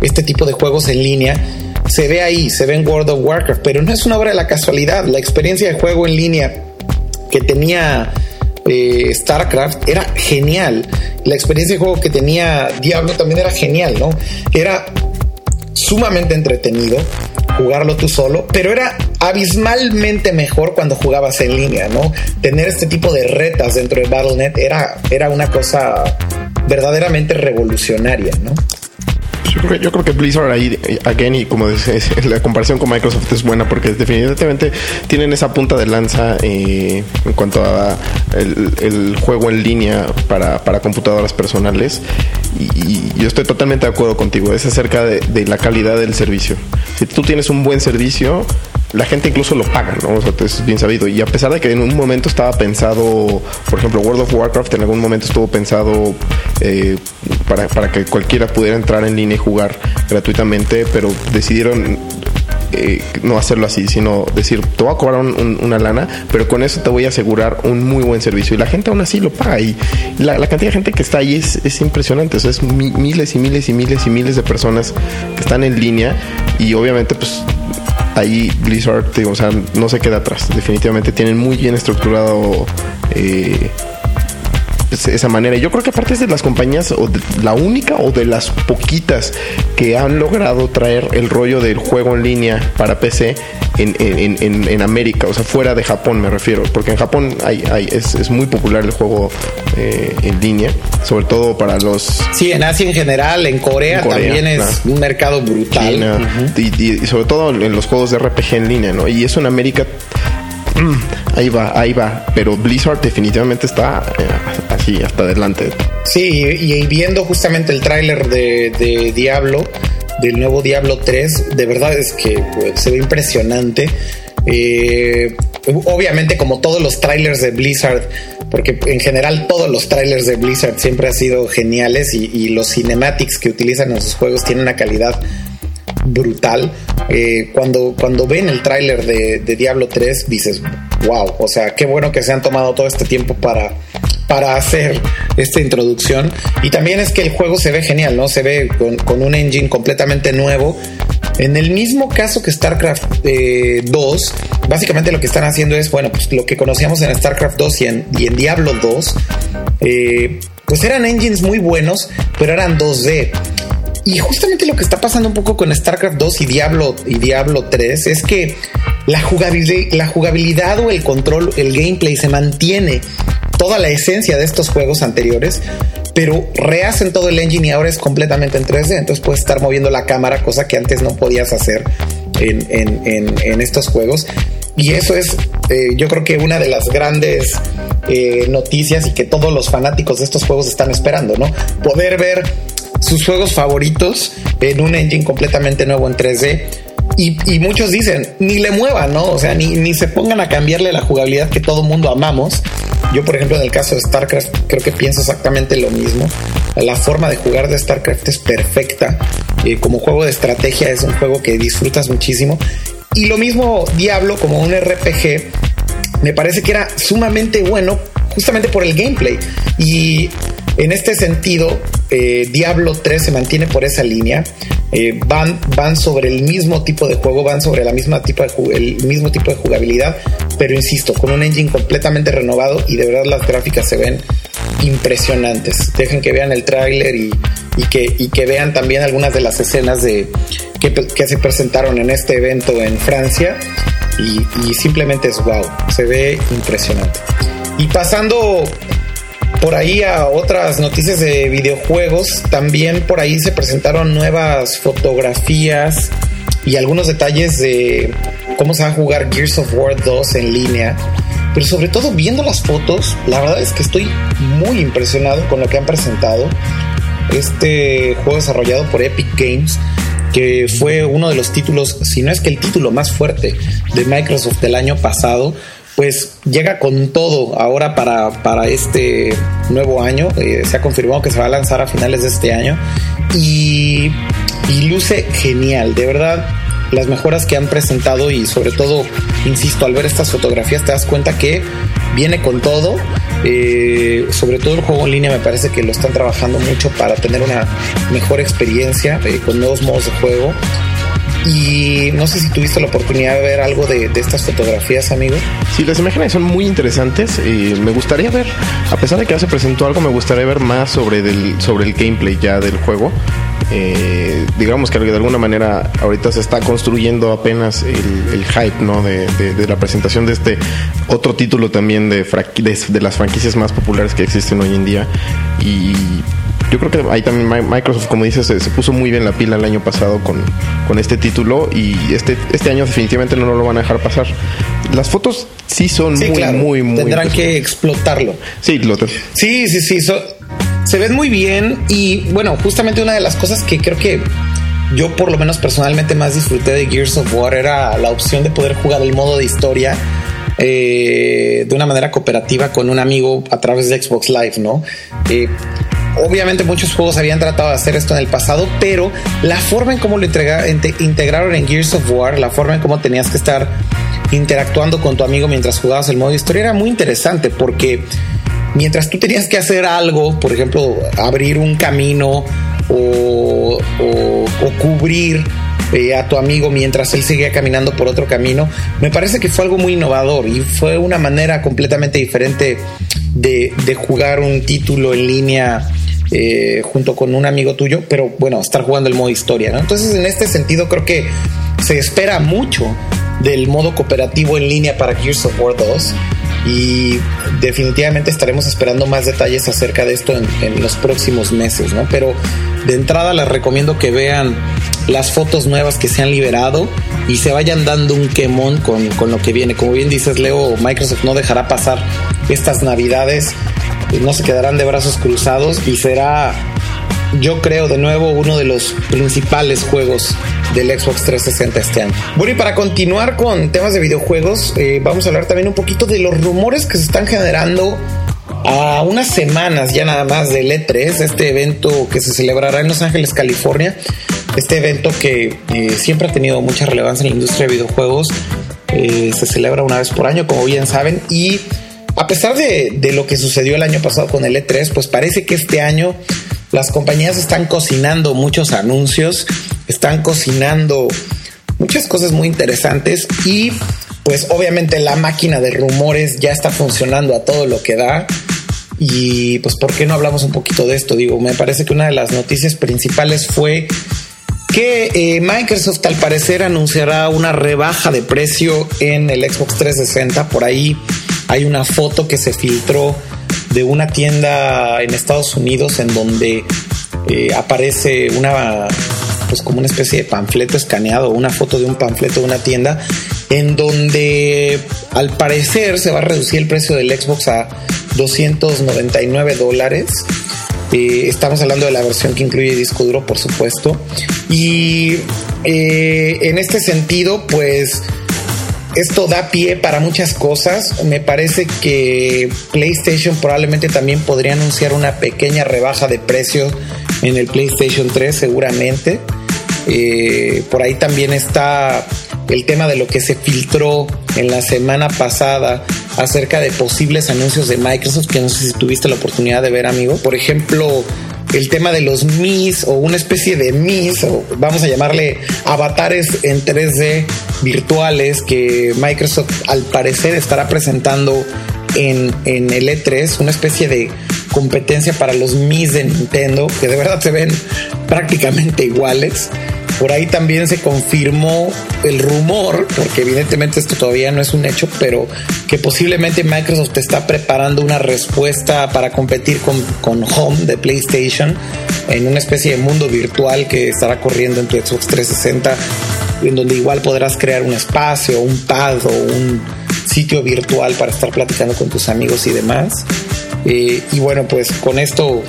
este tipo de juegos en línea se ve ahí, se ve en World of Warcraft, pero no es una obra de la casualidad. La experiencia de juego en línea que tenía StarCraft era genial. La experiencia de juego que tenía Diablo también era genial, ¿no? Era sumamente entretenido jugarlo tú solo, pero era abismalmente mejor cuando jugabas en línea, ¿no? Tener este tipo de retas dentro de Battle.net era, era una cosa verdaderamente revolucionaria, ¿no? Yo creo, que, yo creo que Blizzard ahí, again, y como dices, la comparación con Microsoft es buena porque definitivamente tienen esa punta de lanza eh, en cuanto a el, el juego en línea para, para computadoras personales. Y, y yo estoy totalmente de acuerdo contigo. Es acerca de, de la calidad del servicio. Si tú tienes un buen servicio, la gente incluso lo paga, ¿no? O sea, es bien sabido. Y a pesar de que en un momento estaba pensado, por ejemplo, World of Warcraft en algún momento estuvo pensado eh, para, para que cualquiera pudiera entrar en línea y jugar gratuitamente, pero decidieron eh, no hacerlo así, sino decir, te voy a cobrar un- un- una lana, pero con eso te voy a asegurar un muy buen servicio. Y la gente aún así lo paga. Y la, cantidad de gente que está ahí es, es impresionante. O sea, es mi- miles y miles y miles y miles de personas que están en línea. Y obviamente, pues ahí Blizzard, o sea, no se queda atrás. Definitivamente tienen muy bien estructurado eh, esa manera. Yo creo que aparte es de las compañías, o de la única o de las poquitas que han logrado traer el rollo del juego en línea para PC en, en- en- en América, o sea, fuera de Japón me refiero, porque en Japón hay, hay- es, es muy popular el juego eh, en línea, sobre todo para los Sí, en Asia en general, en Corea, también es un mercado brutal. China, y, y- y sobre todo en los juegos de RPG en línea, ¿no? Y eso en América, ahí va, ahí va. Pero Blizzard definitivamente está eh, así, hasta adelante. Sí, y, viendo justamente el tráiler de, Diablo, del nuevo Diablo 3, de verdad es que pues, se ve impresionante. Eh, obviamente como todos los trailers de Blizzard, porque en general todos los trailers de Blizzard siempre han sido geniales y los cinematics que utilizan en sus juegos tienen una calidad brutal. Eh, cuando, cuando ven el tráiler de, de Diablo 3 dices, wow, o sea, qué bueno que se han tomado todo este tiempo para, para hacer esta introducción. Y también es que el juego se ve genial, ¿no? Se ve con, un engine completamente nuevo. En el mismo caso que StarCraft eh, 2, básicamente lo que están haciendo es, bueno, pues lo que conocíamos en StarCraft 2 y en, y en Diablo 2, eh, pues eran engines muy buenos, pero eran 2D. Y justamente lo que está pasando un poco con StarCraft 2 y Diablo y Diablo 3 es que la jugabilidad, la jugabilidad o el control, el gameplay se mantiene toda la esencia de estos juegos anteriores, pero rehacen todo el engine y ahora es completamente en 3D. Entonces puedes estar moviendo la cámara, cosa que antes no podías hacer en, en- en- estos juegos. Y eso es, eh, yo creo que una de las grandes eh, noticias y que todos los fanáticos de estos juegos están esperando, ¿no? Poder ver sus juegos favoritos en un engine completamente nuevo en 3D. Y, muchos dicen, ni le muevan, ¿no? O sea, ni, ni se pongan a cambiarle la jugabilidad que todo mundo amamos. Yo, por ejemplo, en el caso de StarCraft, creo que pienso exactamente lo mismo. La forma de jugar de StarCraft es perfecta. Eh, como juego de estrategia es un juego que disfrutas muchísimo. Y lo mismo Diablo como un RPG me parece que era sumamente bueno justamente por el gameplay. Y en este sentido, eh, Diablo 3 se mantiene por esa línea. Eh, van, van sobre el mismo tipo de juego, van sobre la misma tipo de el mismo tipo de jugabilidad, pero insisto, con un engine completamente renovado y de verdad las gráficas se ven impresionantes. Dejen que vean el tráiler y, que, vean también algunas de las escenas de, que se presentaron en este evento en Francia y, simplemente es wow, se ve impresionante. Y pasando por ahí a otras noticias de videojuegos, también por ahí se presentaron nuevas fotografías y algunos detalles de cómo se va a jugar Gears of War 2 en línea. Pero sobre todo viendo las fotos, la verdad es que estoy muy impresionado con lo que han presentado. Este juego desarrollado por Epic Games, que fue uno de los títulos, si no es que el título más fuerte de Microsoft del año pasado, pues llega con todo ahora para, para este nuevo año. Eh, se ha confirmado que se va a lanzar a finales de este año y, y luce genial, de verdad. Las mejoras que han presentado y sobre todo, insisto, al ver estas fotografías te das cuenta que viene con todo. Eh, sobre todo el juego en línea me parece que lo están trabajando mucho para tener una mejor experiencia eh, con nuevos modos de juego. Y no sé si tuviste la oportunidad de ver algo de, estas fotografías, amigo. Sí, las imágenes son muy interesantes. y me gustaría ver, a pesar de que ya se presentó algo, me gustaría ver más sobre, del, sobre el gameplay ya del juego. Eh, digamos que de alguna manera ahorita se está construyendo apenas el, el hype ¿no? de, de- de la presentación de este otro título también de, de, de las franquicias más populares que existen hoy en día. Y yo creo que ahí también Mi- Microsoft, como dices, se, se puso muy bien la pila el año pasado con, con este título y este, este año definitivamente no lo van a dejar pasar. Las fotos sí son Sí, muy, claro. muy, muy... Tendrán que explotarlo. Sí, lo te- Sí, sí, sí. so- se ven muy bien y bueno, justamente una de las cosas que creo que yo por lo menos personalmente más disfruté de Gears of War era la opción de poder jugar el modo de historia eh, de una manera cooperativa con un amigo a través de Xbox Live, ¿no? Eh, Obviamente muchos juegos habían tratado de hacer esto en el pasado, pero la forma en cómo lo integra- inte- integraron en Gears of War, la forma en cómo tenías que estar interactuando con tu amigo mientras jugabas el modo historia era muy interesante porque mientras tú tenías que hacer algo, por ejemplo, abrir un camino o, o- cubrir eh, a tu amigo mientras él seguía caminando por otro camino, me parece que fue algo muy innovador y fue una manera completamente diferente de, de jugar un título en línea eh, junto con un amigo tuyo, pero bueno, estar jugando el modo historia, ¿no? Entonces, en este sentido, creo que se espera mucho del modo cooperativo en línea para Gears of War 2 y definitivamente estaremos esperando más detalles acerca de esto en, los próximos meses, ¿no? Pero de entrada les recomiendo que vean las fotos nuevas que se han liberado y se vayan dando un quemón con, con lo que viene. Como bien dices, Leo, Microsoft no dejará pasar estas navidades, no se quedarán de brazos cruzados y será yo creo de nuevo uno de los principales juegos del Xbox 360 este año. Bueno, y para continuar con temas de videojuegos, eh, vamos a hablar también un poquito de los rumores que se están generando a unas semanas ya nada más del E3, este evento que se celebrará en Los Ángeles, California, este evento que eh, siempre ha tenido mucha relevancia en la industria de videojuegos. Eh, se celebra una vez por año, como bien saben, y a pesar de, de lo que sucedió el año pasado con el E3, pues parece que este año las compañías están cocinando muchos anuncios, están cocinando muchas cosas muy interesantes y pues obviamente la máquina de rumores ya está funcionando a todo lo que da. Y pues, ¿por qué no hablamos un poquito de esto? Digo, me parece que una de las noticias principales fue que eh, Microsoft al parecer anunciará una rebaja de precio en el Xbox 360. Por ahí hay una foto que se filtró de una tienda en Estados Unidos en donde eh, aparece una pues como una especie de panfleto escaneado, una foto de un panfleto de una tienda en donde al parecer se va a reducir el precio del Xbox a 299 dólares. Eh, estamos hablando de la versión que incluye disco duro, por supuesto. Y eh, en este sentido, pues esto da pie para muchas cosas. Me parece que PlayStation probablemente también podría anunciar una pequeña rebaja de precio en el PlayStation 3, seguramente. Eh, por ahí también está el tema de lo que se filtró en la semana pasada acerca de posibles anuncios de Microsoft, que no sé si tuviste la oportunidad de ver, amigo. Por ejemplo, el tema de los Mis o una especie de Mis, o vamos a llamarle avatares en 3D virtuales que Microsoft al parecer estará presentando en, en el E3, una especie de competencia para los Mis de Nintendo, que de verdad se ven prácticamente iguales. Por ahí también se confirmó el rumor, porque evidentemente esto todavía no es un hecho, pero que posiblemente Microsoft está preparando una respuesta para competir con, con Home de PlayStation en una especie de mundo virtual que estará corriendo en tu Xbox 360, en donde igual podrás crear un espacio, un pad o un sitio virtual para estar platicando con tus amigos y demás. Eh, y bueno, pues con esto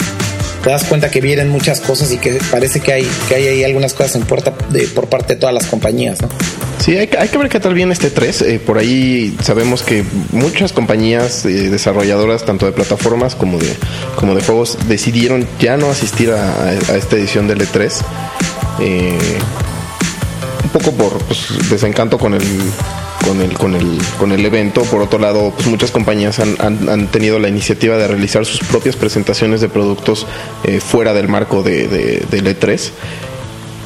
te das cuenta que vienen muchas cosas y que parece que hay, que hay ahí algunas cosas en puerta de, por parte de todas las compañías, ¿no? Sí, hay, hay que ver qué tal viene este 3. Eh, por ahí sabemos que muchas compañías eh, desarrolladoras, tanto de plataformas como de, como de juegos, decidieron ya no asistir a, a esta edición del E3. Eh, un poco por pues, desencanto con el con el con el con el evento por otro lado pues muchas compañías han, han- tenido la iniciativa de realizar sus propias presentaciones de productos eh, fuera del marco de, de- del E3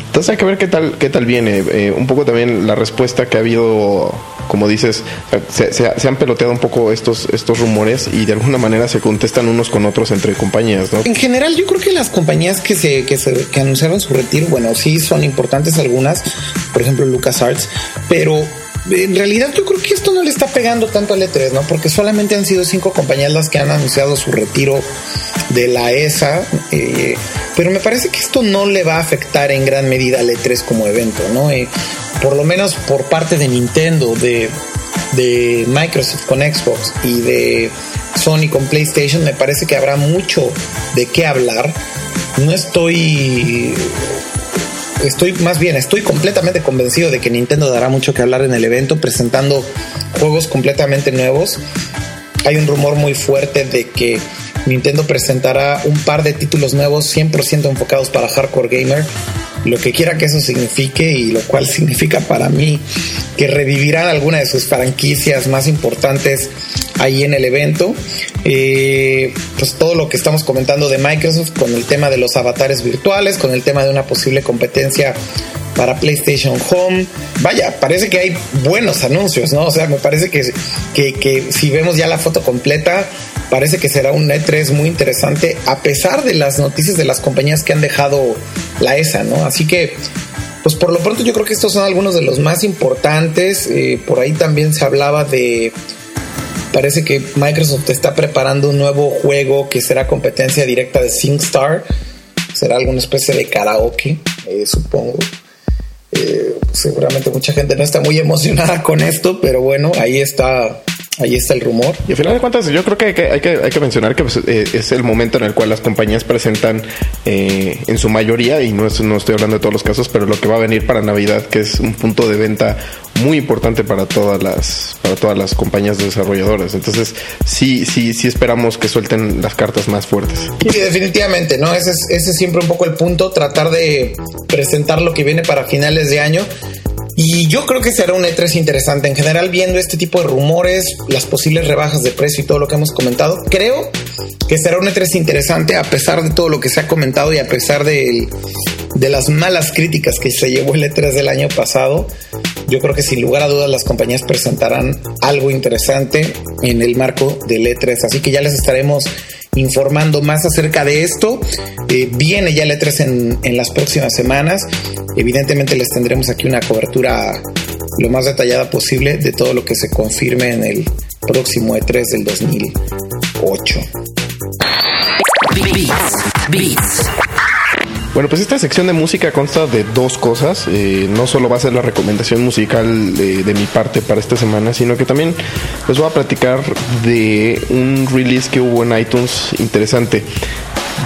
entonces hay que ver qué tal, qué tal viene. Eh, un poco también la respuesta que ha habido, como dices, se, se- se han peloteado un poco estos, estos rumores y de alguna manera se contestan unos con otros entre compañías, ¿no? En general, yo creo que las compañías que se, que se que anunciaron su retiro, bueno, sí son importantes algunas, por ejemplo LucasArts, pero en realidad yo creo que esto no le está pegando tanto al E3, ¿no? Porque solamente han sido cinco compañías las que han anunciado su retiro de la ESA, eh, pero me parece que esto no le va a afectar en gran medida al E3 como evento, ¿no? Eh, por lo menos por parte de Nintendo, de, de Microsoft con Xbox y de Sony con PlayStation, me parece que habrá mucho de qué hablar. No estoy estoy más bien, estoy completamente convencido de que Nintendo dará mucho que hablar en el evento presentando juegos completamente nuevos. Hay un rumor muy fuerte de que Nintendo presentará un par de títulos nuevos 100% enfocados para hardcore gamer, lo que quiera que eso signifique y lo cual significa para mí que revivirán alguna de sus franquicias más importantes ahí en el evento. Eh, pues todo lo que estamos comentando de Microsoft con el tema de los avatares virtuales, con el tema de una posible competencia para PlayStation Home. Vaya, parece que hay buenos anuncios, ¿no? O sea, me parece que, que, que si vemos ya la foto completa, parece que será un E3 muy interesante, a pesar de las noticias de las compañías que han dejado la ESA, ¿no? Así que, pues por lo pronto yo creo que estos son algunos de los más importantes. Eh, por ahí también se hablaba de... Parece que Microsoft está preparando un nuevo juego que será competencia directa de SingStar. Será alguna especie de karaoke, eh, supongo. Eh, seguramente mucha gente no está muy emocionada con esto, pero bueno, ahí está, ahí está el rumor. Y al final de cuentas, yo creo que hay que, hay que, hay que mencionar que pues, eh, es el momento en el cual las compañías presentan eh, en su mayoría, y no, es- no estoy hablando de todos los casos, pero lo que va a venir para Navidad, que es un punto de venta muy importante para todas las para todas las compañías desarrolladoras. Entonces, sí sí sí esperamos que suelten las cartas más fuertes. Sí, definitivamente, ¿no? Ese es, ese es siempre un poco el punto, tratar de presentar lo que viene para finales de año. Y yo creo que será un E3 interesante. En general, viendo este tipo de rumores, las posibles rebajas de precio y todo lo que hemos comentado, creo que será un E3 interesante a pesar de todo lo que se ha comentado y a pesar de, de las malas críticas que se llevó el E3 del año pasado. Yo creo que sin lugar a dudas las compañías presentarán algo interesante en el marco del E3. Así que ya les estaremos informando más acerca de esto. Eh, viene ya el E3 en, en las próximas semanas. Evidentemente les tendremos aquí una cobertura lo más detallada posible de todo lo que se confirme en el próximo E3 del 2008. Beats, beats. Bueno, pues esta sección de música consta de dos cosas. Eh, no solo va a ser la recomendación musical de, mi parte para esta semana, sino que también les voy a platicar de un release que hubo en iTunes interesante.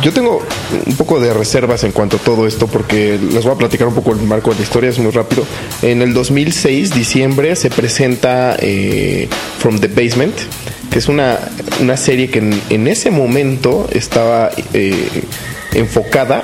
Yo tengo un poco de reservas en cuanto a todo esto porque les voy a platicar un poco el marco de la historia, es muy rápido. En el 2006, diciembre, se presenta eh, From the Basement, que es una, una serie que en, en ese momento estaba eh, enfocada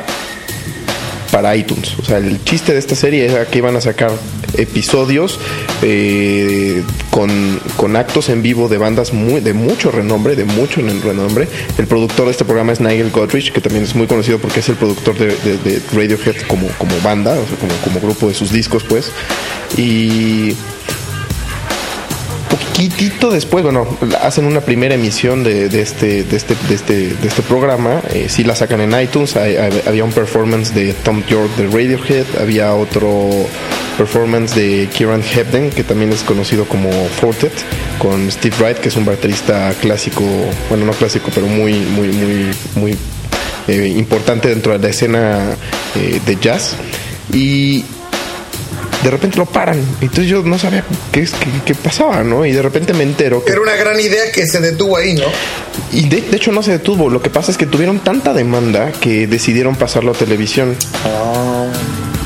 para iTunes. O sea, el chiste de esta serie era que iban a sacar episodios eh, con, con actos en vivo de bandas de mucho renombre, de mucho renombre. El productor de este programa es Nigel Godrich, que también es muy conocido porque es el productor de, de- de Radiohead como, como banda, o como, como grupo de sus discos, pues. Y poquitito después, bueno, hacen una primera emisión de, este, de, este, de, este, de este programa. Eh, sí la sacan en iTunes. Había un performance de Tom York de Radiohead. Había otro performance de Kieran Hebden, que también es conocido como Fortet, con Steve Wright, que es un baterista clásico, bueno, no clásico, pero muy, muy, muy, muy eh, importante dentro de la escena eh, de jazz. Y de repente lo paran. Entonces yo no sabía qué, es- qué, qué pasaba, ¿no? Y de repente me entero que... Era una gran idea que se detuvo ahí, ¿no? Y de, de hecho no se detuvo. Lo que pasa es que tuvieron tanta demanda que decidieron pasarlo a televisión.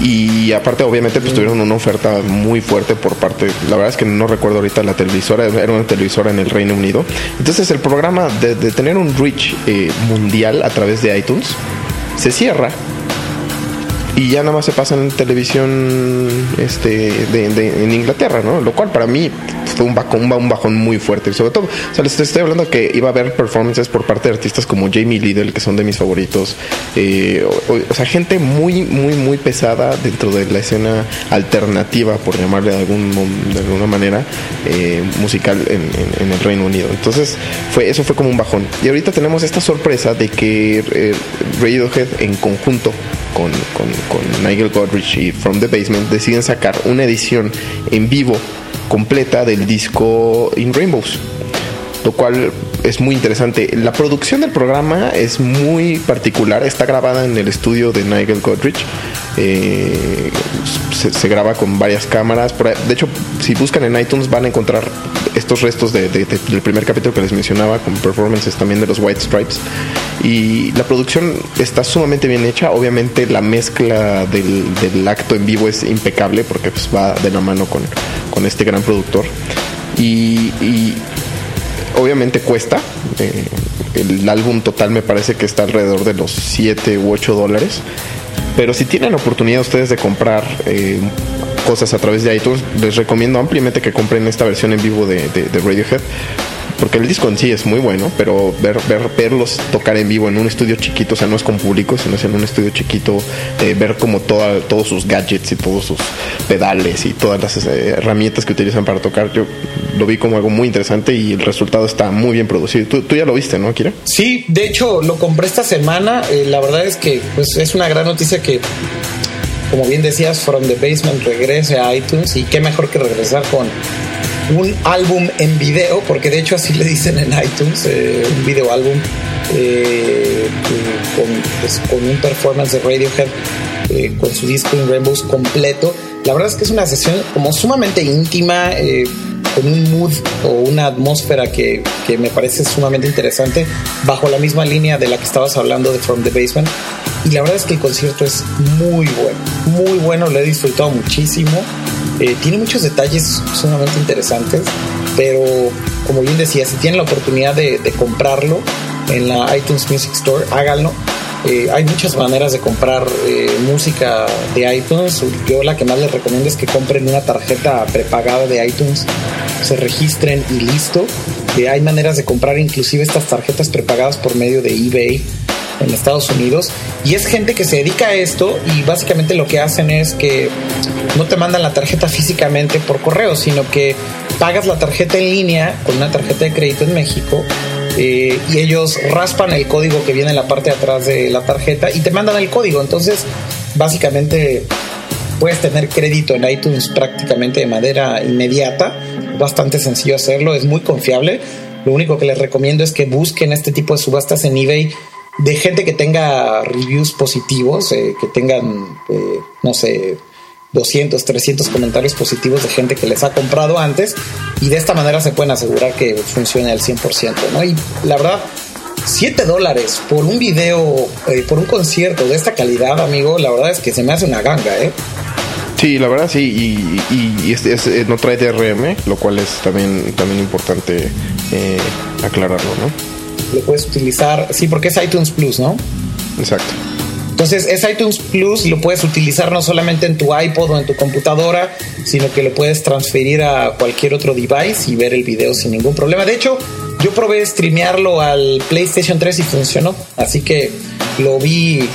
Y aparte, obviamente, pues tuvieron una oferta muy fuerte por parte. La verdad es que no recuerdo ahorita la televisora, era una televisora en el Reino Unido. Entonces, el programa de, de tener un reach eh, mundial a través de iTunes se cierra y ya nada más se pasa en televisión este de- en Inglaterra, ¿no? Lo cual para mí fue un bajón, un bajón muy fuerte. Sobre todo, o sea, les estoy hablando que iba a haber performances por parte de artistas como Jamie Liddell, que son de mis favoritos. eh, o, sea, gente muy, muy, muy pesada dentro de la escena alternativa, por llamarle de, algún, de alguna manera, eh, musical en el Reino Unido. Entonces, fue, eso fue como un bajón. Y ahorita tenemos esta sorpresa de que eh, Radiohead en conjunto con, con, con Nigel Godrich y From the Basement deciden sacar una edición en vivo completa del disco In Rainbows lo cual es muy interesante. La producción del programa es muy particular, está grabada en el estudio de Nigel Godrich. Eh, se, se graba con varias cámaras. De hecho, si buscan en iTunes van a encontrar estos restos de- de- de- del primer capítulo que les mencionaba, con performances también de los White Stripes. Y la producción está sumamente bien hecha. Obviamente la mezcla del, del acto en vivo es impecable porque pues, va de la mano con, con este gran productor. Y, y obviamente cuesta. eh, el álbum total me parece que está alrededor de los 7 u 8 dólares. Pero si tienen oportunidad ustedes de comprar eh, cosas a través de iTunes, les recomiendo ampliamente que compren esta versión en vivo de Radiohead. Porque el disco en sí es muy bueno, pero ver, ver, verlos tocar en vivo en un estudio chiquito, o sea, no es con público, sino es en un estudio chiquito, eh, ver como toda, todos sus gadgets y todos sus pedales y todas las eh, herramientas que utilizan para tocar, yo lo vi como algo muy interesante y el resultado está muy bien producido. Tú, ya lo viste, ¿no, Kira? Sí, de hecho lo compré esta semana. Eh, la verdad es que pues, es una gran noticia que, como bien decías, From the Basement regrese a iTunes y qué mejor que regresar con un álbum en video, porque de hecho así le dicen en iTunes, eh, un video álbum eh, con, pues, con un performance de Radiohead eh, con su disco In Rainbows completo. La verdad es que es una sesión como sumamente íntima, con un mood o una atmósfera que, que me parece sumamente interesante, bajo la misma línea de la que estabas hablando de From the Basement. Y la verdad es que el concierto es muy bueno, muy bueno, lo he disfrutado muchísimo. Eh, tiene muchos detalles sumamente interesantes, pero como bien decía, si tienen la oportunidad de, comprarlo en la iTunes Music Store, háganlo. Eh, hay muchas maneras de comprar eh, música de iTunes. Yo la que más les recomiendo es que compren una tarjeta prepagada de iTunes, se registren y listo. Eh, hay maneras de comprar inclusive estas tarjetas prepagadas por medio de eBay en Estados Unidos. Y es gente que se dedica a esto y básicamente lo que hacen es que no te mandan la tarjeta físicamente por correo, sino que pagas la tarjeta en línea con una tarjeta de crédito en México eh, y ellos raspan el código que viene en la parte de atrás de la tarjeta y te mandan el código. Entonces, básicamente puedes tener crédito en iTunes prácticamente de manera inmediata. Bastante sencillo hacerlo, es muy confiable. Lo único que les recomiendo es que busquen este tipo de subastas en eBay de gente que tenga reviews positivos, eh, que tengan, eh, no sé, 200, 300 comentarios positivos de gente que les ha comprado antes y de esta manera se pueden asegurar que funcione al 100%, ¿no? Y la verdad, 7 dólares por un video, eh, por un concierto de esta calidad, amigo, la verdad es que se me hace una ganga, ¿eh? Sí, la verdad sí, y, y- es- eh, no trae DRM, lo cual es también, también importante eh, aclararlo, ¿no? Lo puedes utilizar, sí, porque es iTunes Plus, ¿no? Exacto. Entonces, es iTunes Plus lo puedes utilizar no solamente en tu iPod o en tu computadora, sino que lo puedes transferir a cualquier otro device y ver el video sin ningún problema. De hecho, yo probé streamearlo al PlayStation 3 y funcionó. Así que lo vi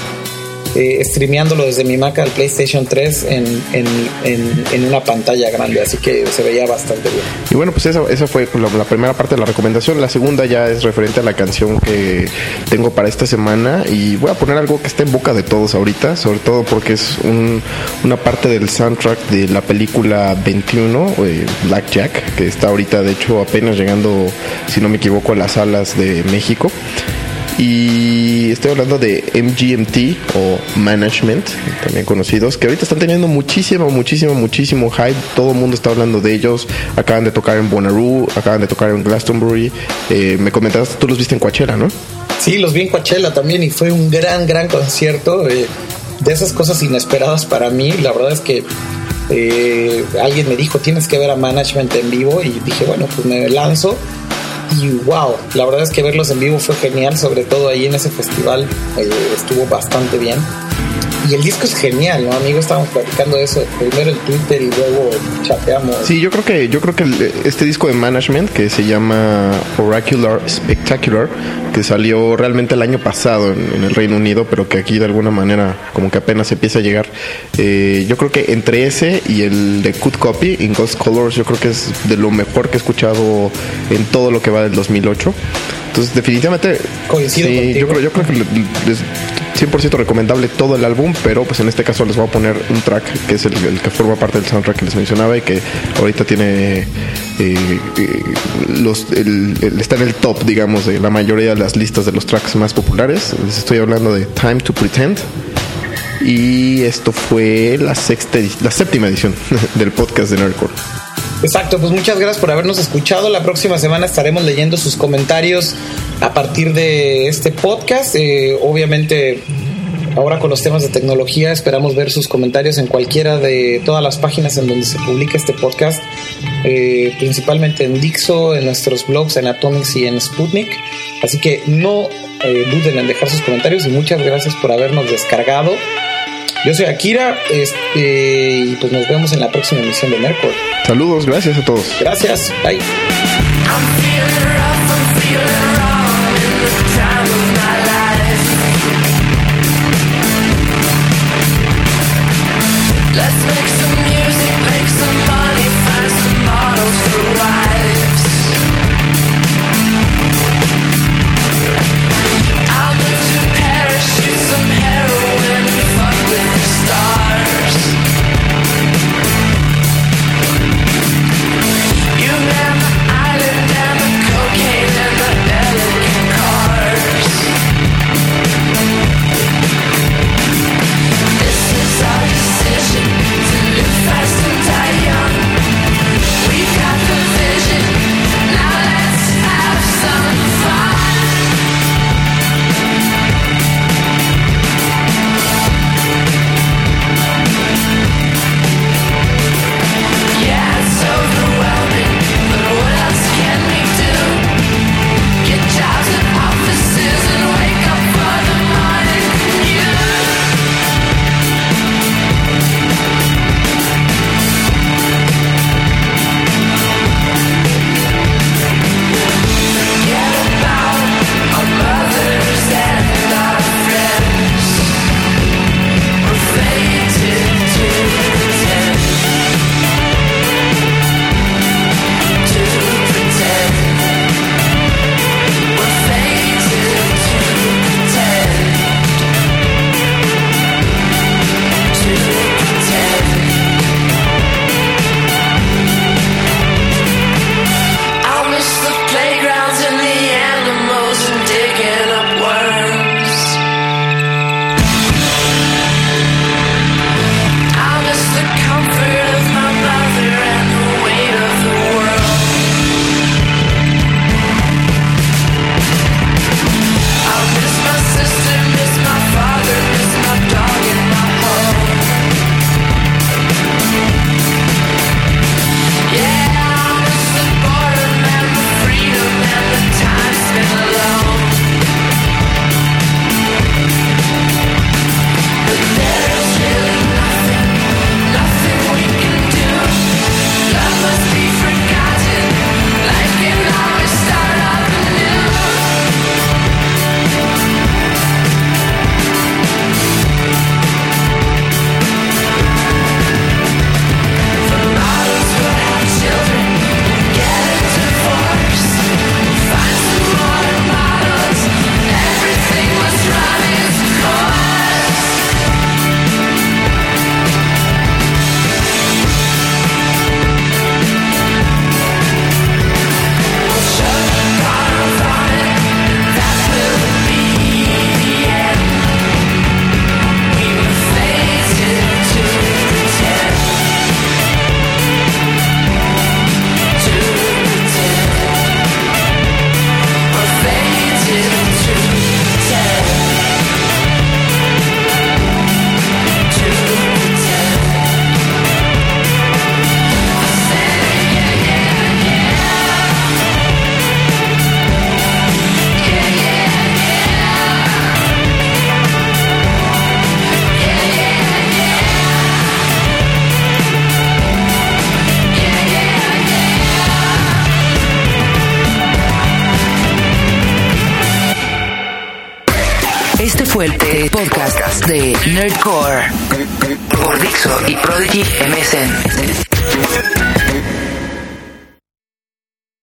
eh, streameándolo desde mi Mac al PlayStation 3 en, en, en- en una pantalla grande. Así que se veía bastante bien. Y bueno, pues esa, esa fue la, la primera parte de la recomendación. La segunda ya es referente a la canción que tengo para esta semana. Y voy a poner algo que está en boca de todos ahorita, sobre todo porque es un- una parte del soundtrack de la película 21, eh, Blackjack, que está ahorita, de hecho, apenas llegando, si no me equivoco, a las salas de México. Y estoy hablando de MGMT o Management, también conocidos, que ahorita están teniendo muchísimo, muchísimo, muchísimo hype. Todo el mundo está hablando de ellos. Acaban de tocar en Bonnaroo, acaban de tocar en Glastonbury. Eh, me comentabas, tú los viste en Coachella, ¿no? Sí, los vi en Coachella también y fue un gran, gran concierto. eh, de esas cosas inesperadas para mí. La verdad es que eh, alguien me dijo, tienes que ver a Management en vivo y dije, bueno, pues me lanzo. Y wow, la verdad es que verlos en vivo fue genial, sobre todo ahí en ese festival eh, estuvo bastante bien. Y el disco es genial, ¿no, amigo? Estábamos platicando de eso primero en Twitter y luego chateamos. Sí, yo creo que yo creo que el- este disco de Management que se llama Oracular Spectacular, que salió realmente el año pasado en, en el Reino Unido, pero que aquí de alguna manera como que apenas empieza a llegar. eh, yo creo que entre ese y el de Good Copy in Ghost Colors, yo creo que es de lo mejor que he escuchado en todo lo que va del 2008. Entonces, definitivamente, Coincido sí, yo creo, yo creo que 100% recomendable todo el álbum, pero pues en este caso les voy a poner un track que es el, que forma parte del soundtrack que les mencionaba y que ahorita tiene eh, eh, el- está en el top, digamos, de la mayoría de las listas de los tracks más populares. Les estoy hablando de Time to Pretend. Y esto fue la sexta, la séptima edición del podcast de Nerdcore. Exacto, pues muchas gracias por habernos escuchado. La próxima semana estaremos leyendo sus comentarios a partir de este podcast. Eh, obviamente, ahora con los temas de tecnología, esperamos ver sus comentarios en cualquiera de todas las páginas en donde se publica este podcast, eh, principalmente en Dixo, en nuestros blogs, en Atomics y en Sputnik. Así que no eh, duden en dejar sus comentarios y muchas gracias por habernos descargado. Yo soy Akira este, y pues nos vemos en la próxima emisión de Nerdcore. Saludos, gracias a todos. Gracias, bye.